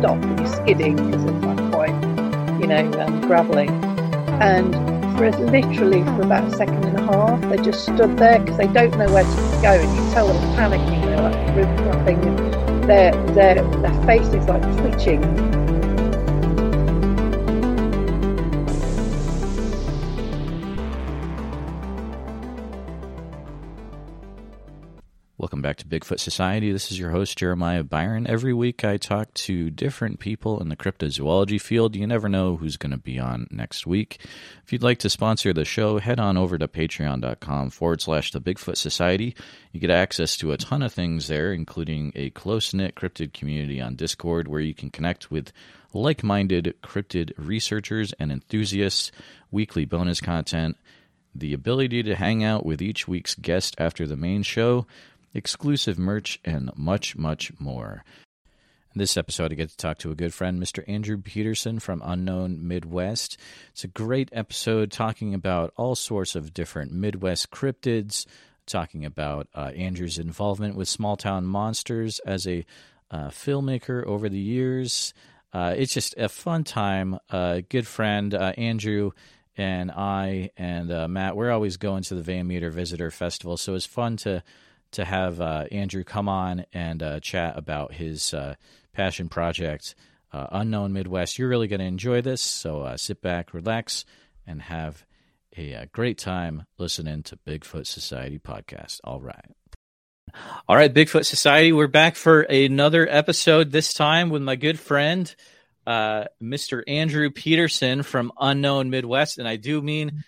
stop, and you're skidding because at like point, you know, um, graveling. And for literally for about a second and a half, they just stood there because they don't know where to go, and you tell them panicking. They're like flapping, and their their their face is like twitching. Welcome back to Bigfoot Society. This is your host, Jeremiah Byron. Every week I talk to different people in the cryptozoology field. You never know who's going to be on next week. If you'd like to sponsor the show, head on over to patreon.com forward slash the Bigfoot Society. You get access to a ton of things there, including a close knit cryptid community on Discord where you can connect with like minded cryptid researchers and enthusiasts, weekly bonus content, the ability to hang out with each week's guest after the main show exclusive merch, and much, much more. In this episode, I get to talk to a good friend, Mr. Andrew Peterson from Unknown Midwest. It's a great episode talking about all sorts of different Midwest cryptids, talking about uh, Andrew's involvement with Small Town Monsters as a uh, filmmaker over the years. Uh, it's just a fun time. A good friend, uh, Andrew, and I and uh, Matt, we're always going to the Van Meter Visitor Festival, so it's fun to to have uh, Andrew come on and uh, chat about his uh, passion project, uh, Unknown Midwest. You're really going to enjoy this, so uh, sit back, relax, and have a, a, great time listening to Bigfoot Society podcast. All right. All right, Bigfoot Society, we're back for another episode, this time with my good friend, uh, Mr. Andrew Peterson from Unknown Midwest. And I do mean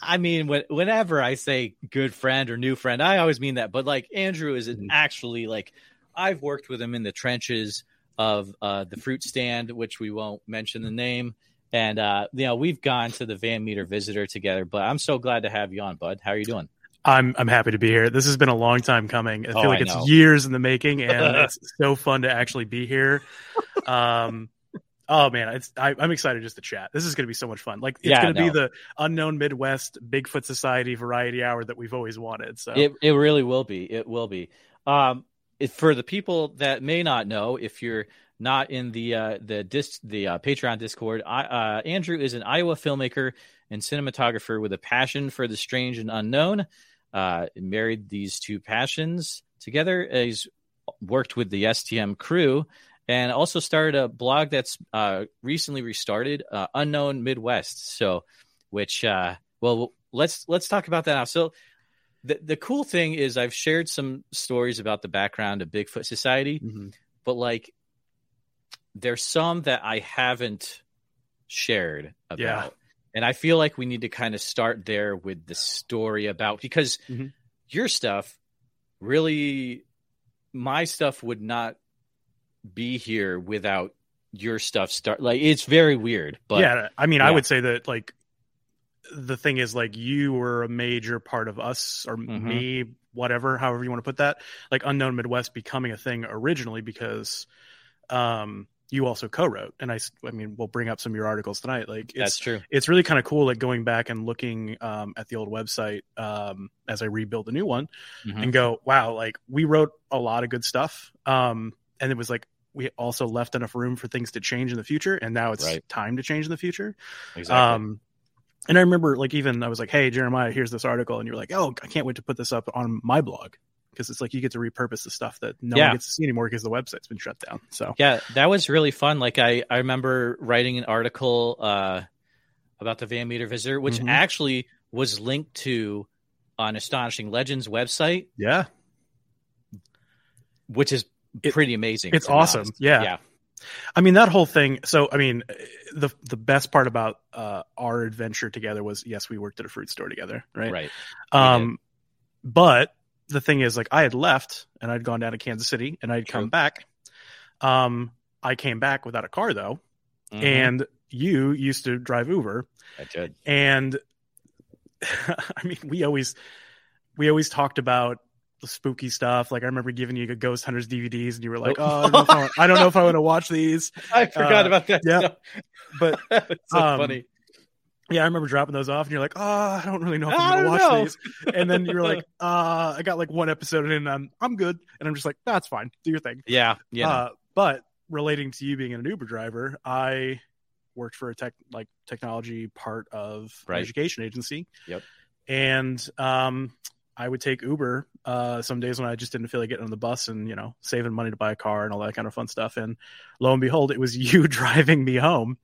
I mean, whenever I say good friend or new friend, I always mean that. But like Andrew is mm-hmm. actually like I've worked with him in the trenches of uh, the fruit stand, which we won't mention the name. And uh, you know, we've gone to the Van Meter Visitor together. But I'm so glad to have you on, Bud. How are you doing? I'm I'm happy to be here. This has been a long time coming. I feel oh, like I it's know. years in the making, and it's so fun to actually be here. Um, Oh man, it's I, am excited just to chat. This is going to be so much fun. Like it's yeah, going to no. be the unknown Midwest Bigfoot Society variety hour that we've always wanted. So it it really will be. It will be. Um, if, for the people that may not know, if you're not in the uh, the dis- the uh, Patreon Discord, I, uh, Andrew is an Iowa filmmaker and cinematographer with a passion for the strange and unknown. Uh, married these two passions together. He's worked with the STM crew and also started a blog that's uh, recently restarted, uh, Unknown Midwest. So, which uh, well, let's let's talk about that now. So, the the cool thing is I've shared some stories about the background of Bigfoot Society, mm-hmm. but like there's some that I haven't shared about. Yeah. And I feel like we need to kind of start there with the story about because mm-hmm. your stuff really my stuff would not be here without your stuff start like it's very weird but yeah i mean yeah. i would say that like the thing is like you were a major part of us or mm-hmm. me whatever however you want to put that like unknown midwest becoming a thing originally because um you also co-wrote and i i mean we'll bring up some of your articles tonight like that's true it's really kind of cool like going back and looking um, at the old website um, as i rebuild a new one mm-hmm. and go wow like we wrote a lot of good stuff um, and it was like we also left enough room for things to change in the future and now it's right. time to change in the future exactly. And i remember like even i was like hey jeremiah here's this article and you're like oh i can't wait to put this up on my blog because it's like you get to repurpose the stuff that no yeah. one gets to see anymore because the website's been shut down so yeah that was really fun like i i remember writing an article uh about the van meter visitor which mm-hmm. actually was linked to on astonishing legends website yeah which is it, pretty amazing. It's awesome. Yeah. Yeah. I mean that whole thing. So I mean, the the best part about uh, our adventure together was yes, we worked at a fruit store together, right? Right. Um, but the thing is, like, I had left and I'd gone down to Kansas City and I'd True. come back. Um, I came back without a car though, Mhm. and you used to drive Uber, I did. and I mean, we always we always talked about spooky stuff. Like I remember giving you a Ghost Hunters DVDs, and you were like, Oh. "Oh, I don't know if I, want- I want to watch these." I forgot Uh, about that. yeah. But it's so um, funny. yeah, I remember dropping those off, and you're like, "Oh, I don't really know if I I'm gonna watch know." these." And then you're like, "Uh, I got like one episode in, and I'm I'm good." And I'm just like, "That's fine, do your thing." Yeah, yeah. Uh, but relating to you being an Uber driver, I worked for a tech like technology part of an Right. education agency. Yep. And um, I would take Uber uh, some days when I just didn't feel like getting on the bus and you know saving money to buy a car and all that kind of fun stuff. And lo and behold, it was you driving me home.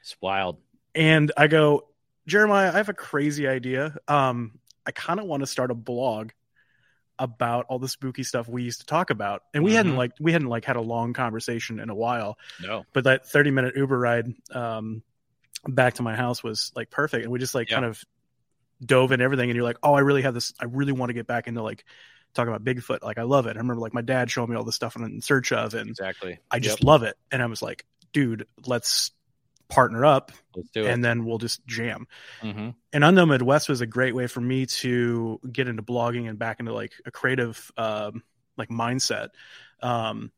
it's wild. And I go, Jeremiah, I have a crazy idea. Um, I kind of want to start a blog about all the spooky stuff we used to talk about. And we hadn't Mhm. like we hadn't like had a long conversation in a while. No. But that 30 minute Uber ride um back to my house was like perfect. And we just like Yeah. kind of dove in everything and you're like, Oh, I really have this I really want to get back into like talking about Bigfoot. Like I love it. I remember like my dad showing me all the stuff I'm in search of and Exactly. I just Yep. love it. And I was like, dude, let's partner up Let's do it. and then we'll just jam hmm and unknown midwest was a great way for me to get into blogging and back into like a creative um, like mindset um,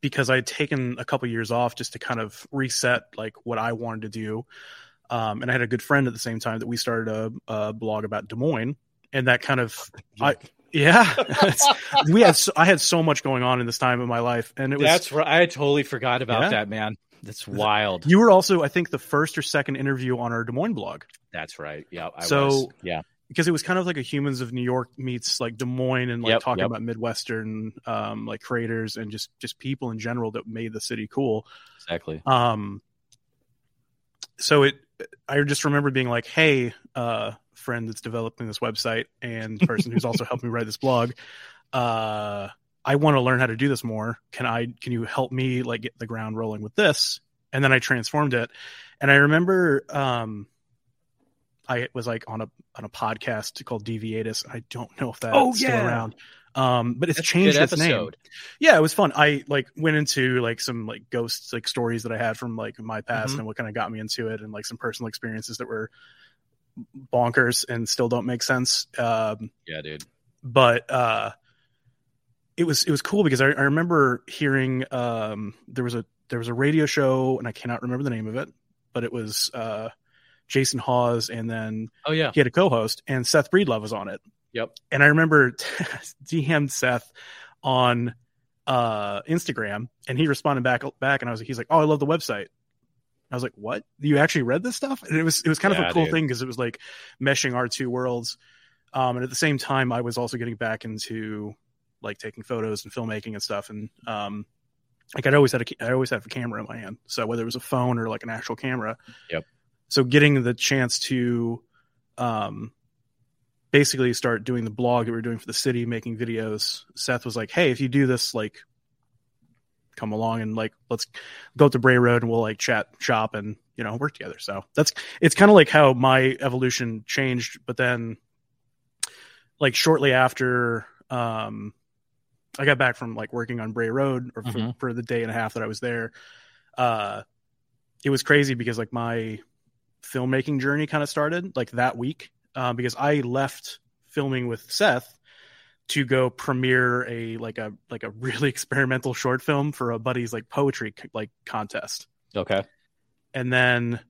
because i had taken a couple years off just to kind of reset like what i wanted to do um, and i had a good friend at the same time that we started a, a blog about des moines and that kind of I, yeah we had so, i had so much going on in this time of my life and it was That's right. I totally forgot about Yeah. that, man. That's wild. you were also i think the first or second interview on our des moines blog That's right. Yeah. I So- was. Yeah. because it was kind of like a humans of New York meets like Des Moines and like Yep, talking yep. about Midwestern um, like creators and just just people in general that made the city cool. Exactly. Um, so it, I just remember being like, "Hey, uh, friend that's developing this website and person who's also helped me write this blog, uh, I want to learn how to do this more. Can I? Can you help me like get the ground rolling with this?" And then I transformed it, and I remember um, I was like on a on a podcast called Deviatus. I don't know if that's Oh, still yeah. around. Um, but it's That's changed its name yeah it was fun i like went into like some like ghosts like stories that i had from like my past Mhm. and what kind of got me into it and like some personal experiences that were bonkers and still don't make sense um Yeah, dude. but uh it was it was cool because I, I remember hearing um there was a there was a radio show and i cannot remember the name of it but it was uh jason hawes and then Oh yeah. he had a co-host and Seth Breedlove was on it. Yep. And I remember DM'd Seth on uh Instagram and he responded back back and I was like, he's like, Oh, I love the website. I was like, What? You actually read this stuff? And it was it was kind of a cool dude. thing because it was like meshing our two worlds. Um and at the same time I was also getting back into like taking photos and filmmaking and stuff and um like I'd always had a I always had a camera in my hand. So whether it was a phone or like an actual camera. Yep. So getting the chance to um basically start doing the blog that we are doing for the city, making videos. Seth was like, "Hey, if you do this, like, come along and like let's go up to Bray Road and we'll like chat, shop, and you know work together." So that's it's kind of like how my evolution changed. But then, like shortly after, um, I got back from like working on Bray Road or for, Mhm. for the day and a half that I was there. Uh, it was crazy because like my filmmaking journey kind of started like that week um, because I left filming with Seth to go premiere a like a like a really experimental short film for a buddy's like poetry like contest Okay. and then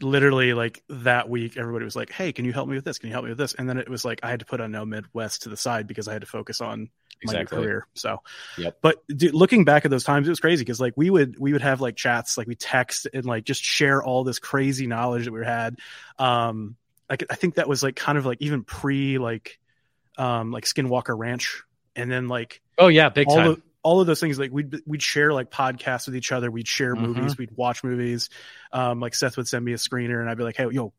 literally like that week everybody was like hey can you help me with this? Can you help me with this? And then it was like i had to put unknown midwest to the side because i had to focus on my new career so. Yep. but dude, looking back at those times it was crazy because like we would we would have like chats like we text and like just share all this crazy knowledge that we had. Um like i think that was like kind of like even pre like um like skinwalker ranch. And then like Oh yeah, big all time. of all of those things like we'd we'd share like podcasts with each other we'd share Mhm. movies we'd watch movies um like seth would send me a screener and i'd be like hey yo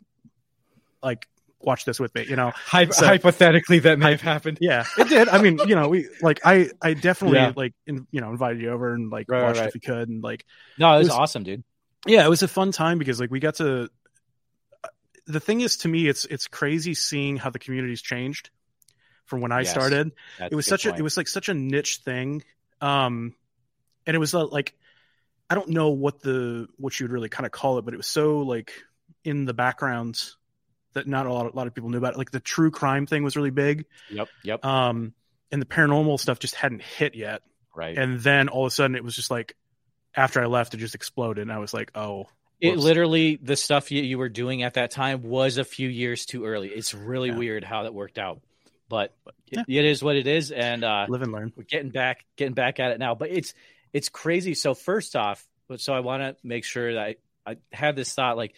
like watch this with me you know Hy- so- hypothetically, that may have happened. yeah it did i mean you know we like i i definitely Yeah. like in, you know invited you over and like Right, watched right. if you could and like No, it was, It was- awesome, dude. yeah it was a fun time because like we got to the thing is to me it's it's crazy seeing how the community's changed from when i Yes. started it was such a it was like such a niche thing um and it was uh, like I don't know what the what you would really kind of call it, but it was so like in the background that not a lot, a lot of people knew about. It. Like the true crime thing was really big. Yep. Yep. Um, and the paranormal stuff just hadn't hit yet. right. And then all of a sudden, it was just like after I left, it just exploded, and I was like, oh, it literally the stuff you, you were doing at that time was a few years too early. It's really Yeah. weird how that worked out, but Yeah. it, it is what it is, and uh, live and learn. we're getting back getting back at it now. But it's it's crazy. So first off, so I want to make sure that I, I had this thought like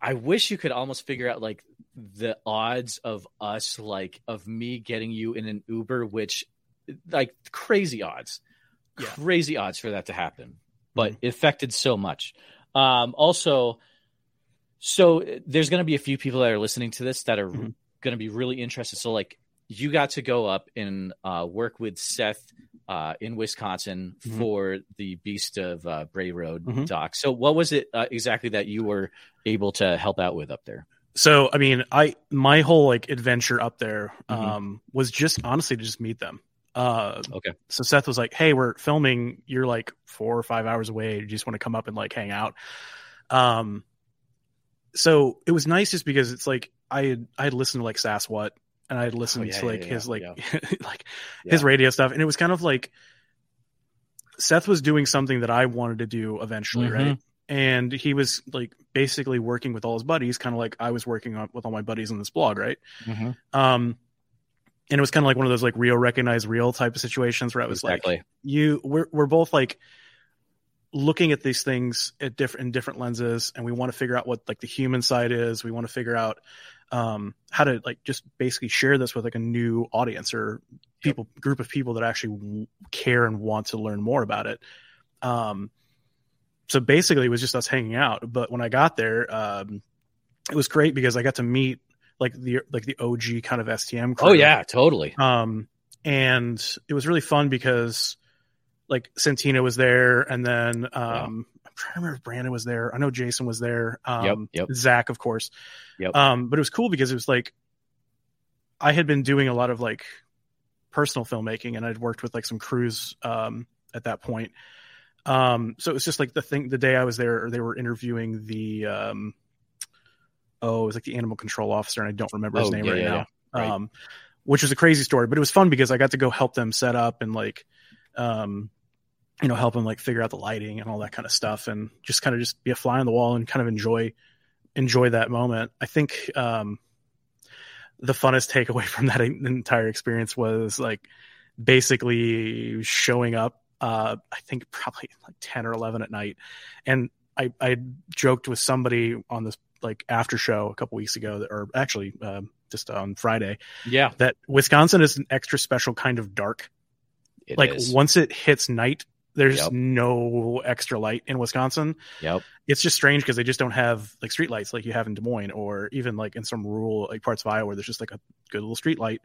I wish you could almost figure out like the odds of us like of me getting you in an Uber, which like crazy odds, Yeah. crazy odds for that to happen. But Mhm. it affected so much. Um, also, so uh, there's going to be a few people that are listening to this that are Mhm. Going to be really interested. So like you got to go up and uh, work with Seth uh, in Wisconsin Mhm. for the Beast of uh, Bray Road Mhm. doc. So what was it uh, exactly that you were able to help out with up there? So I mean, I my whole like adventure up there Mhm. um, was just honestly to just meet them. Uh, Okay. so Seth was like, "Hey, we're filming. You're like four or five hours away. Do you just want to come up and like hang out?" Um, so it was nice just because it's like I had I had listened to like Sass What and I had listened Oh, yeah, to like yeah, his yeah, like yeah. like his radio stuff, and it was kind of like Seth was doing something that I wanted to do eventually, Mhm. right? And he was like basically working with all his buddies, kind of like I was working on with all my buddies on this blog, right? Um, and it was kind of like one of those like real recognize real type of situations where I was Exactly. like, you, we're we're both like looking at these things at different in different lenses, and we want to figure out what like the human side is. We want to figure out um how to like just basically share this with like a new audience or people group of people that actually w- care and want to learn more about it. Um, so basically, it was just us hanging out. But when I got there, um, it was great because I got to meet like the like the OG kind of STM crew. Oh yeah, totally. Um, and it was really fun because like Santina was there, and then um, trying to remember if Brandon was there. I know Jason was there. Um, Yep, yep. Zach, of course. Yep. Um, but it was cool because it was like I had been doing a lot of like personal filmmaking, and I'd worked with like some crews um, at that point. Um, so it was just like the thing. The day I was there, they were interviewing the um, oh, it was like the animal control officer, and I don't remember his Oh, name yeah, right yeah, now. yeah. Right. Um, which was a crazy story, but it was fun because I got to go help them set up and like, um, you know, help them like figure out the lighting and all that kind of stuff, and just kind of just be a fly on the wall and kind of enjoy enjoy that moment. I think um, the funnest takeaway from that entire experience was like basically showing up. Uh, I think probably like ten or eleven at night, and I I joked with somebody on this like after show a couple weeks ago, that, or actually um, just on Friday, Yeah, that Wisconsin is an extra special kind of dark. it like is. once it hits night, there's Yep. no extra light in Wisconsin. Yep. It's just strange because they just don't have like street lights like you have in Des Moines or even like in some rural like parts of Iowa where there's just like a good little street light.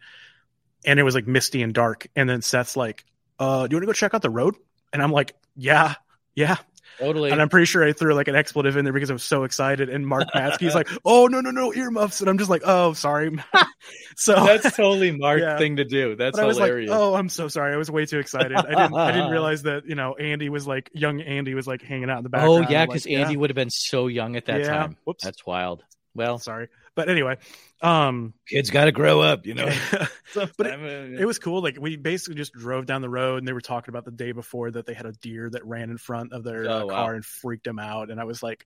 And it was like misty and dark. And then Seth's like, uh, do you want to go check out the road? And I'm like, yeah, yeah. Totally. And I'm pretty sure I threw like an expletive in there because I was so excited. And Mark Matsko's like, oh no, no, no, earmuffs. And I'm just like, oh, sorry. so That's totally Mark Yeah. thing to do. That's but I was hilarious. like, "Oh, I'm so sorry. I was way too excited. I didn't. I didn't realize that you know Andy was like young. Andy was like hanging out in the back. oh, background. yeah, like, because Andy would have been so young at that Yeah. time. Whoops. That's wild. Well, sorry, but anyway, um, kids got to grow up, you know. but it, it was cool. Like we basically just drove down the road, and they were talking about the day before that they had a deer that ran in front of their uh, Oh, wow. car and freaked them out. And I was like,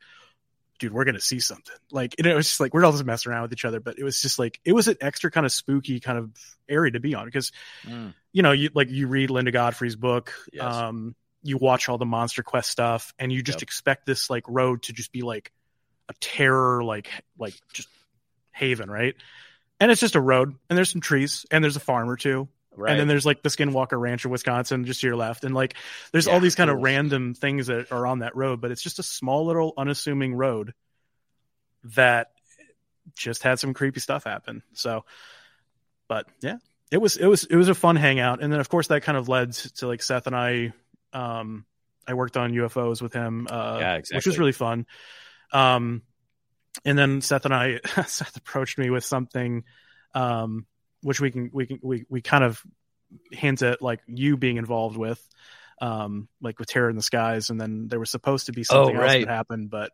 dude, we're gonna see something. Like and it was just like we're all just messing around with each other, but it was just like it was an extra kind of spooky kind of area to be on because Mm. you know, you like you read Linda Godfrey's book, Yes. um, you watch all the Monster Quest stuff, and you just Yep. expect this like road to just be like a terror, like like just haven, right? And it's just a road, and there's some trees, and there's a farm or two, right. and then there's like the Skinwalker Ranch in Wisconsin, just to your left, and like there's Yeah, all these kind of random things that are on that road, but it's just a small little unassuming road that just had some creepy stuff happen. So, but yeah, it was it was it was a fun hangout, and then of course that kind of led to like Seth and I. Um, I worked on UFOs with him, uh, Yeah, which was really fun. Um, and then Seth and I, Seth approached me with something, um, which we can we can we we kind of hint at like you being involved with. um, like with Terror in the Skies, and then there was supposed to be something Oh, else that happened, but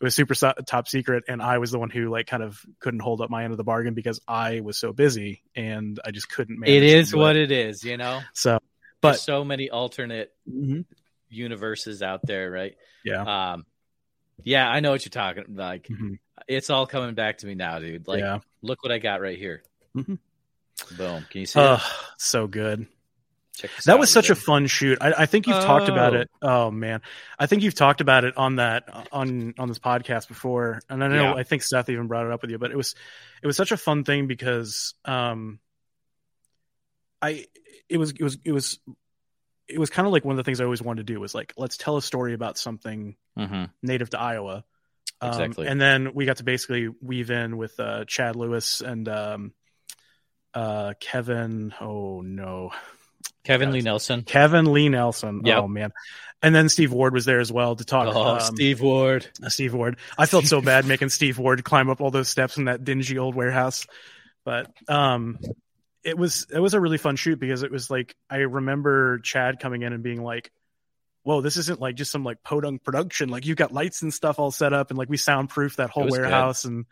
it was super so- top secret, and I was the one who like kind of couldn't hold up my end of the bargain because I was so busy and I just couldn't. manage It is do what it is, you know. So, But but so many alternate Mhm. universes out there, right? yeah, Um, yeah, I know what you're talking. Like, Mhm. it's all coming back to me now, dude. Like, yeah, look what I got right here. Mhm. Boom. Can you see it? so good. That was such a fun shoot. I, I think you've talked about Oh. it. Oh man, I think you've talked about it on that on on this podcast before, and I know Yeah. I think Seth even brought it up with you. But it was it was such a fun thing because um, I it was it was it was it was kind of like one of the things I always wanted to do was like let's tell a story about something Mhm. native to Iowa. Um, Exactly. And then we got to basically weave in with uh, Chad Lewis and um, uh, Kevin. Oh no, Kevin. Lee Nelson. Kevin Lee Nelson. Yep. Oh man. And then Steve Ward was there as well to talk. Oh, um, Steve Ward. Steve Ward. I felt so bad making Steve Ward climb up all those steps in that dingy old warehouse, but um, it was it was a really fun shoot because it was like I remember Chad coming in and being like, "Whoa, this isn't like just some like podunk production. Like you've got lights and stuff all set up, and like we soundproof that whole was good. warehouse." And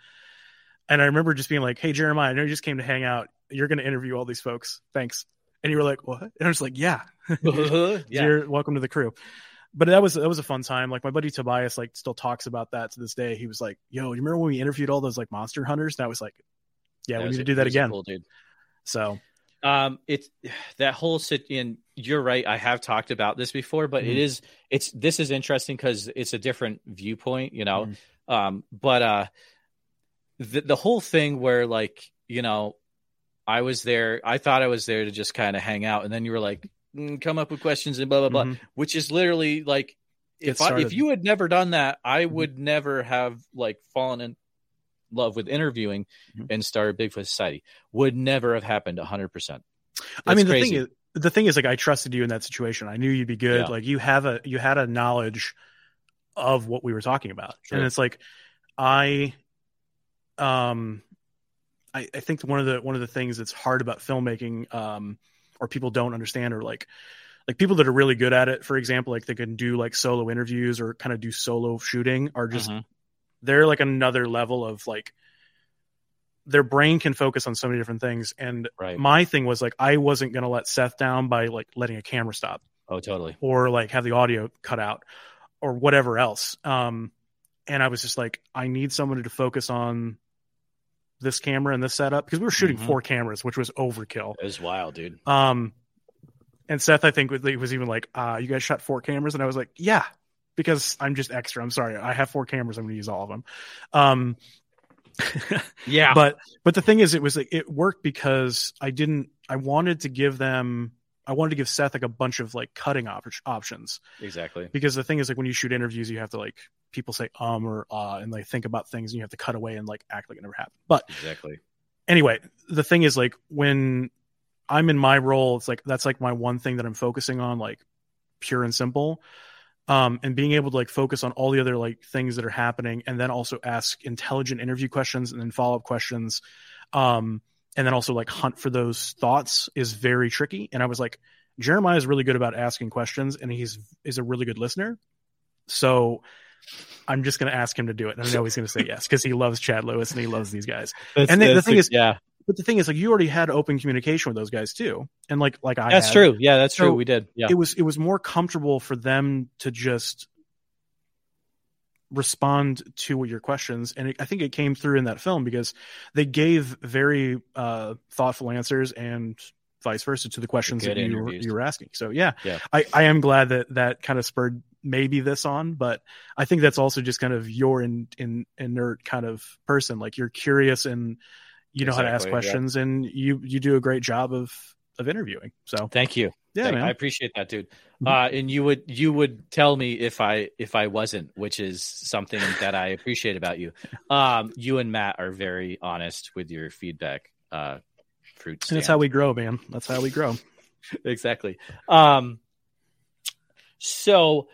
and I remember just being like, "Hey Jeremiah, I know you just came to hang out. You're going to interview all these folks. Thanks." And you were like, "What?" And I was like, "Yeah." yeah. You're welcome to the crew. But that was that was a fun time. Like my buddy Tobias like still talks about that to this day. He was like, "Yo, you remember when we interviewed all those like monster hunters?" And I was like, "Yeah, we was need to do that again." Cool, dude. So Um, it's that whole sit in. You're right. I have talked about this before, but it Mhm. is. It's this is interesting because it's a different viewpoint, you know. Mhm. Um, but uh, the the whole thing where like you know, I was there. I thought I was there to just kind of hang out, and then you were like, mm, come up with questions and blah blah blah, mhm. which is literally like. Get If I, if you had never done that, I Mhm. would never have like fallen in love with interviewing Mhm. and started Bigfoot Society. Would never have happened hundred percent. I mean, the crazy. thing is, the thing is, like, I trusted you in that situation. I knew you'd be good. Yeah. Like, you have a you had a knowledge of what we were talking about, True. and it's like, I, um, I, I think one of the one of the things that's hard about filmmaking, um, or people don't understand, or like, like people that are really good at it, for example, like they can do like solo interviews or kind of do solo shooting, are just Mhm. They're like another level of like their brain can focus on so many different things and Right. my thing was like i wasn't going to let seth down by like letting a camera stop Oh, totally. or like have the audio cut out or whatever else um and i was just like i need someone to focus on this camera and this setup because we were shooting Mhm. four cameras which was overkill It was wild, dude. um and seth i think was, was even like uh you guys shot four cameras and i was like yeah because i'm just extra. I'm sorry. I have four cameras. I'm going to use all of them. Um Yeah. but but the thing is it was like it worked because i didn't i wanted to give them i wanted to give seth like a bunch of like cutting op- options. Exactly. because the thing is like when you shoot interviews you have to like people say um or uh and they think about things and you have to cut away and like act like it never happened. But Exactly. anyway the thing is like when i'm in my role it's like that's like my one thing that i'm focusing on like pure and simple um and being able to like focus on all the other like things that are happening and then also ask intelligent interview questions and then follow-up questions um and then also like hunt for those thoughts is very tricky. And i was like jeremiah is really good about asking questions and he's is a really good listener. So i'm just going to ask him to do it. And i know he's going to say yes because he loves chad lewis and he loves these guys. And the- the thing is- yeah, but the thing is like you already had open communication with those guys too and like like i that's had, true. Yeah, that's So, true. We did. Yeah. it was it was more comfortable for them to just respond to your questions and it, i think it came through in that film because they gave very uh thoughtful answers and vice versa to the questions Good that you were, you were asking so yeah, Yeah. I, I am glad that that kind of spurred maybe this on but i think that's also just kind of your in, in inert kind of person like you're curious and you know how to ask Exactly, yeah. questions and you you do a great job of of interviewing so Thank you. yeah Thank-. I appreciate that, dude. Mhm. Uh, and you would you would tell me if I if I wasn't, which is something that I appreciate about you. Um, you and Matt are very honest with your feedback. Uh, fruit. And that's how we grow man that's how we grow exactly. Um, so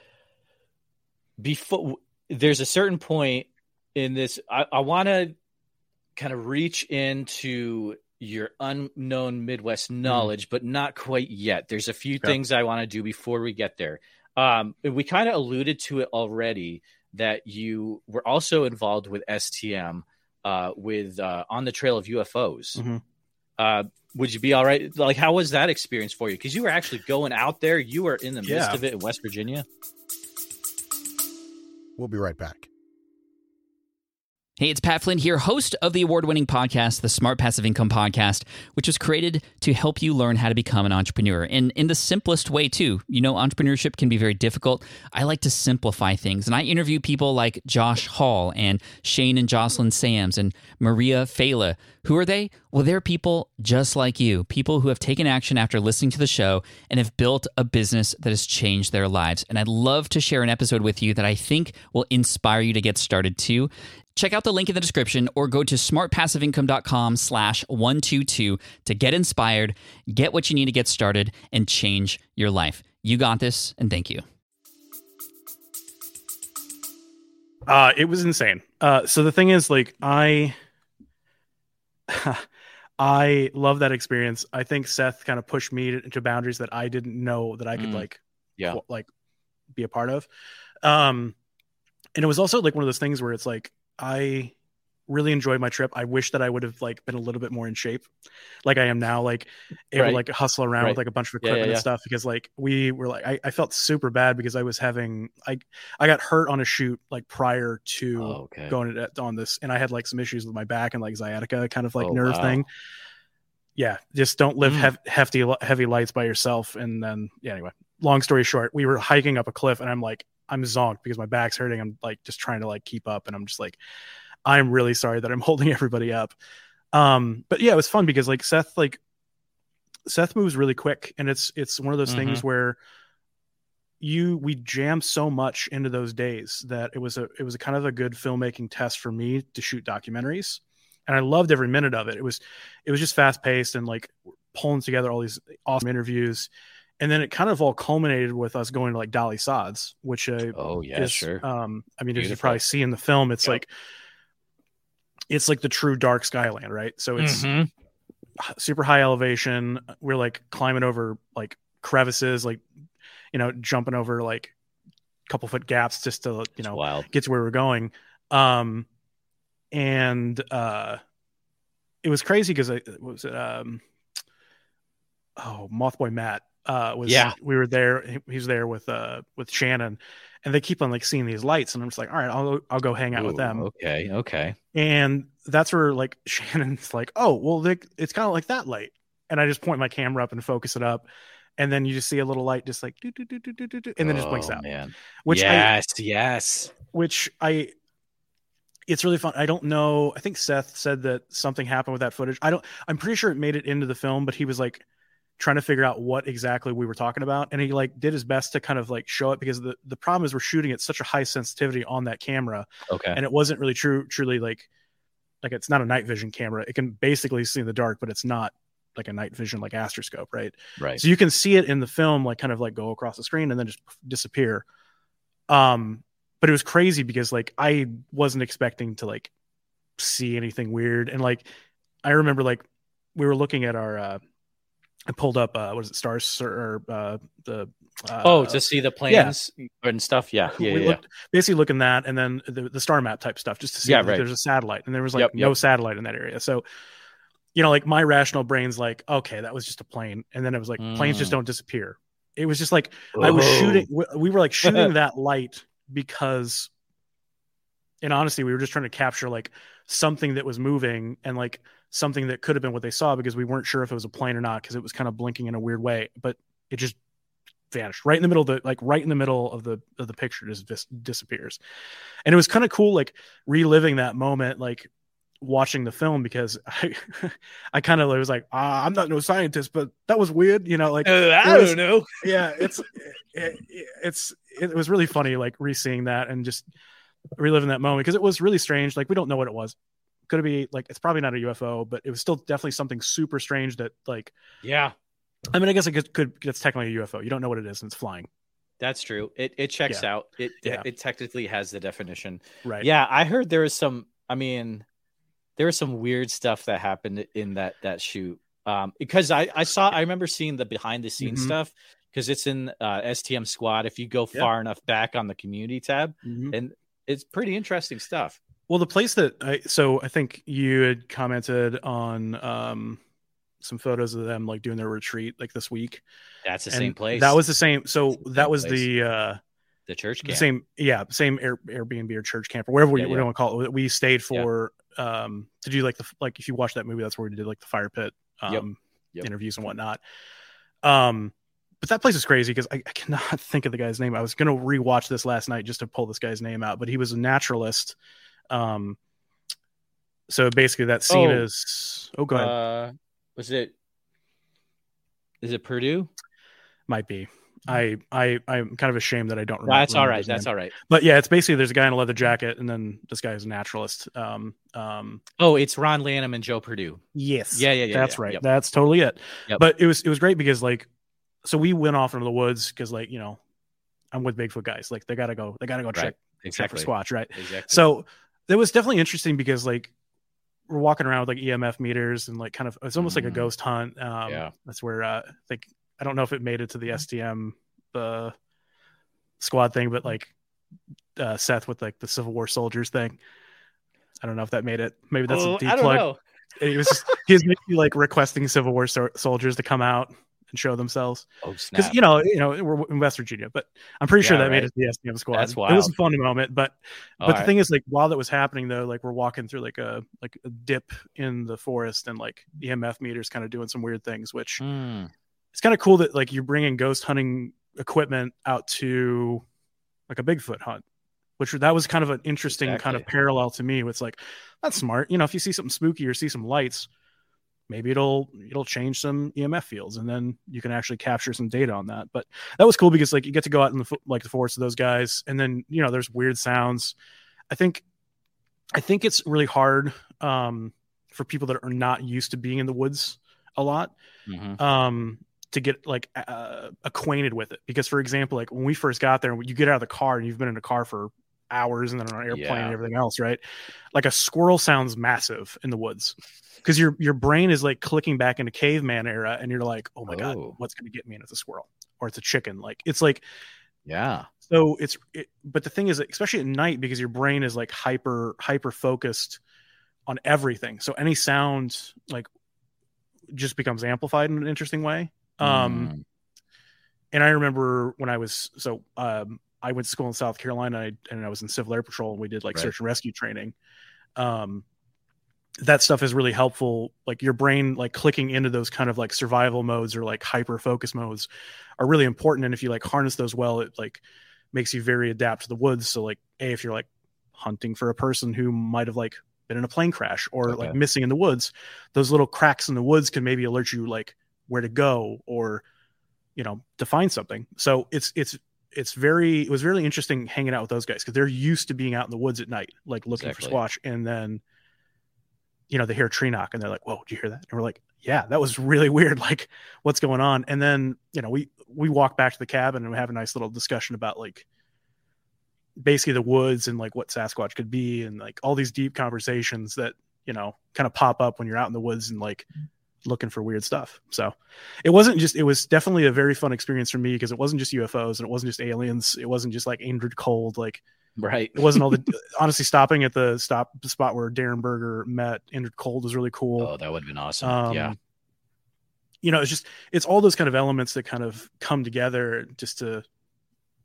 before there's a certain point in this, I, I want to kind of reach into your unknown Midwest knowledge, mm. but not quite yet. There's a few things I want to do before we get there. Um, we kind of alluded to it already that you were also involved with STM uh, with uh, on the trail of UFOs. Mm-hmm. Uh, would you be all right? Like, how was that experience for you? Because you were actually going out there. You were in the midst yeah. of it in West Virginia. We'll be right back. Hey, it's Pat Flynn here, host of the award winning podcast, the Smart Passive Income Podcast, which was created to help you learn how to become an entrepreneur. And in the simplest way, too. You know, entrepreneurship can be very difficult. I like to simplify things. And I interview people like Josh Hall and Shane and Jocelyn Sams and Maria Fela. Who are they? Well, they're people just like you, people who have taken action after listening to the show and have built a business that has changed their lives. And I'd love to share an episode with you that I think will inspire you to get started too. Check out the link in the description or go to smartpassiveincome.com slash 122 to get inspired, get what you need to get started, and change your life. You got this, and thank you. Uh, it was insane. Uh, so the thing is, like, I, I love that experience. I think Seth kind of pushed me into boundaries that I didn't know that I could mm. like, yeah, like, be a part of. Um, and it was also like one of those things where it's like I really enjoyed my trip. I wish that I would have like been a little bit more in shape, like I am now, like able right. to like hustle around right. with like a bunch of equipment yeah, yeah, yeah. and stuff. Because like we were like, I, I, felt super bad because I was having I I got hurt on a shoot like prior to oh, okay. going to, on this, and I had like some issues with my back and like sciatica, kind of like oh, nerve wow. thing. Yeah, just don't live mm. hef- hefty heavy lights by yourself. And then yeah, anyway, long story short, we were hiking up a cliff, and I'm like, I'm zonked because my back's hurting. I'm like just trying to like keep up, and I'm just like, I'm really sorry that I'm holding everybody up. Um, but yeah, it was fun because like Seth, like Seth moves really quick, and it's it's one of those mm-hmm. things where you we jammed so much into those days that it was a it was a kind of a good filmmaking test for me to shoot documentaries and i loved every minute of it it was it was just fast paced and like pulling together all these awesome interviews and then it kind of all culminated with us going to like Dolly Sods, which uh, oh yeah, is, sure. Um, I mean, Beautiful. as you probably see in the film, it's yep. like it's like the true dark skyland, right? So it's mm-hmm. super high elevation. We're like climbing over like crevices, like you know, jumping over like a couple foot gaps just to you know get to where we're going. Um, and uh, it was crazy because I was it um, oh Mothboy Matt uh was yeah we were there he was there with uh with shannon and they keep on like seeing these lights and i'm just like all right i'll i'll go hang out Ooh, with them okay okay and that's where like shannon's like oh well they, it's kind of like that light and i just point my camera up and focus it up and then you just see a little light just like do do do do do do and then it just blinks oh, out man. which yes I, yes which i it's really fun. I don't know. I think Seth said that something happened with that footage. I don't. I'm pretty sure it made it into the film, but he was like, trying to figure out what exactly we were talking about and he like did his best to kind of like show it because the the problem is we're shooting at such a high sensitivity on that camera okay. and it wasn't really true truly like like it's not a night vision camera. It can basically see in the dark but it's not like a night vision like astroscope right? Right. So you can see it in the film like kind of like go across the screen and then just disappear. Um but it was crazy because like i wasn't expecting to like see anything weird and like i remember like we were looking at our uh I pulled up uh what is it stars or uh the uh, oh to see the plans yeah. and stuff yeah yeah, we yeah. Looked, basically looking that and then the, the star map type stuff just to see yeah, right. there's a satellite and there was like yep, no yep. satellite in that area so you know like my rational brain's like okay that was just a plane and then it was like mm. planes just mm. don't disappear it was just like Whoa. i was shooting we were like shooting that light because in honesty we were just trying to capture like something that was moving and like something that could have been what they saw because we weren't sure if it was a plane or not because it was kind of blinking in a weird way but it just vanished right in the middle of the like right in the middle of the of the picture just dis- disappears. And it was kind of cool like reliving that moment like watching the film because I I kind of was like ah, I'm not no scientist but that was weird you know like uh, I was, don't know. Yeah it's it, it's it was really funny like re-seeing that and just reliving that moment because it was really strange like we don't know what it was could it be like it's probably not a UFO, but it was still definitely something super strange that like yeah. I mean, I guess it could, could it's technically a UFO. You don't know what it is, and it's flying. That's true. It it checks yeah. out. It, yeah. it technically has the definition. Right. Yeah, I heard there was some. I mean, there was some weird stuff that happened in that that shoot. Um, because I I saw I remember seeing the behind the scenes Mhm. stuff because it's in uh, STM Squad. If you go Yeah. far enough back on the community tab, Mhm. and it's pretty interesting stuff. Well, the place that I so I think you had commented on um some photos of them like doing their retreat like this week. That's the And same place. That was the same. So the that same was place. the uh the church camp. the same yeah same Air, Airbnb or church camp or whatever we, Yeah, we yeah. want to call it. We stayed for um to do like the like if you watch that movie, that's where we did like the fire pit um Yep. Yep. interviews and whatnot. Um. But that place is crazy because I, I cannot think of the guy's name. I was gonna rewatch this last night just to pull this guy's name out, but he was a naturalist. Um, so basically, that scene Oh. is oh, go ahead. Uh, was it? Is it Purdue? Might be. I I I'm kind of ashamed that I don't remember. That's all right. That's name. all right. But yeah, it's basically there's a guy in a leather jacket, and then this guy is a naturalist. Um, um, Oh, it's Ron Lanham and Joe Purdue. yes, Yeah, yeah, yeah. that's yeah. right. Yep. That's totally it. Yep. But it was it was great because like, so we went off into the woods because like you know, I'm with Bigfoot guys. Like they gotta go, they gotta go check Right. check for Squatch, right? Exactly. So that was definitely interesting because like we're walking around with like EMF meters and like kind of it's almost like a Mhm. ghost hunt. Um, Yeah. that's where uh, I think I don't know if it made it to the STM uh, squad thing, but like uh, Seth with like the Civil War soldiers thing. I don't know if that made it. Maybe that's Oh, a deep I don't plug. know. He was just, he was like requesting Civil War so- soldiers to come out and show themselves Oh because snap! you know you know we're in West Virginia, but I'm pretty sure Yeah, that made right. it to the STM squad. That's It was a wild. fun moment, but All but the thing is like while that was happening though like we're walking through like a like a dip in the forest and like the emf meters kind of doing some weird things which Hmm. it's kind of cool that like you're bringing ghost hunting equipment out to like a bigfoot hunt which that was kind of an interesting kind of parallel to me it's like that's smart you know if you see something spooky or see some lights maybe it'll it'll change some emf fields and then you can actually capture some data on that. But that was cool because like you get to go out in the like the forest of those guys and then you know there's weird sounds. I think i think it's really hard um for people that are not used to being in the woods a lot Mhm. um to get like uh, acquainted with it. Because for example like when we first got there you get out of the car and you've been in a car for hours and then on an airplane Yeah. and everything else right like a squirrel sounds massive in the woods because your your brain is like clicking back into caveman era and you're like oh my god Oh. what's going to get me and it's a squirrel or it's a chicken like it's like Yeah. so it's it, but the thing is especially at night because your brain is like hyper hyper focused on everything so any sound like just becomes amplified in an interesting way um Mm. and i remember when i was so um i went to school in south carolina and I, and I was in civil air patrol and we did like Right. search and rescue training. Um that stuff is really helpful like your brain like clicking into those kind of like survival modes or like hyper focus modes are really important and if you like harness those well it like makes you very adapt to the woods. So like a if you're like hunting for a person who might have like been in a plane crash or like missing in the woods those little cracks in the woods can maybe alert you like where to go or you know to find something. So it's it's it's very it was really interesting hanging out with those guys because they're used to being out in the woods at night like looking Exactly. for squatch and then you know they hear a tree knock and they're like whoa did you hear that and we're like yeah that was really weird like what's going on and then you know we we walk back to the cabin and we have a nice little discussion about like basically the woods and like what sasquatch could be and like all these deep conversations that you know kind of pop up when you're out in the woods and like looking for weird stuff so it wasn't just it was definitely a very fun experience for me because it wasn't just ufos and it wasn't just aliens it wasn't just like Indrid Cold like Right. it wasn't all the honestly stopping at the stop the spot where Derenberger met Indrid Cold was really cool Oh, that would have been awesome. um, yeah. You know, it's just it's all those kind of elements that kind of come together just to,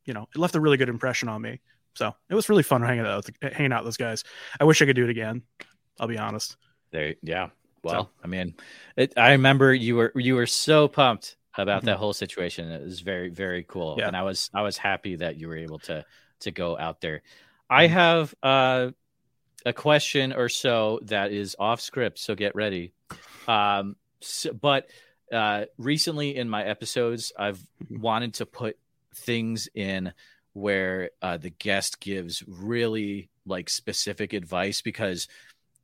you know, it left a really good impression on me. So it was really fun hanging out with, hanging out with those guys. I wish I could do it again. I'll be honest. There. Yeah. Well, I mean, it, I remember you were you were so pumped about that whole situation. It was very very cool, Mm-hmm. Yeah. and I was I was happy that you were able to to go out there. Mm-hmm. I have uh, a question or so that is off script, so get ready. Um, so, but uh, recently in my episodes, I've Mm-hmm. wanted to put things in where uh, the guest gives really like specific advice because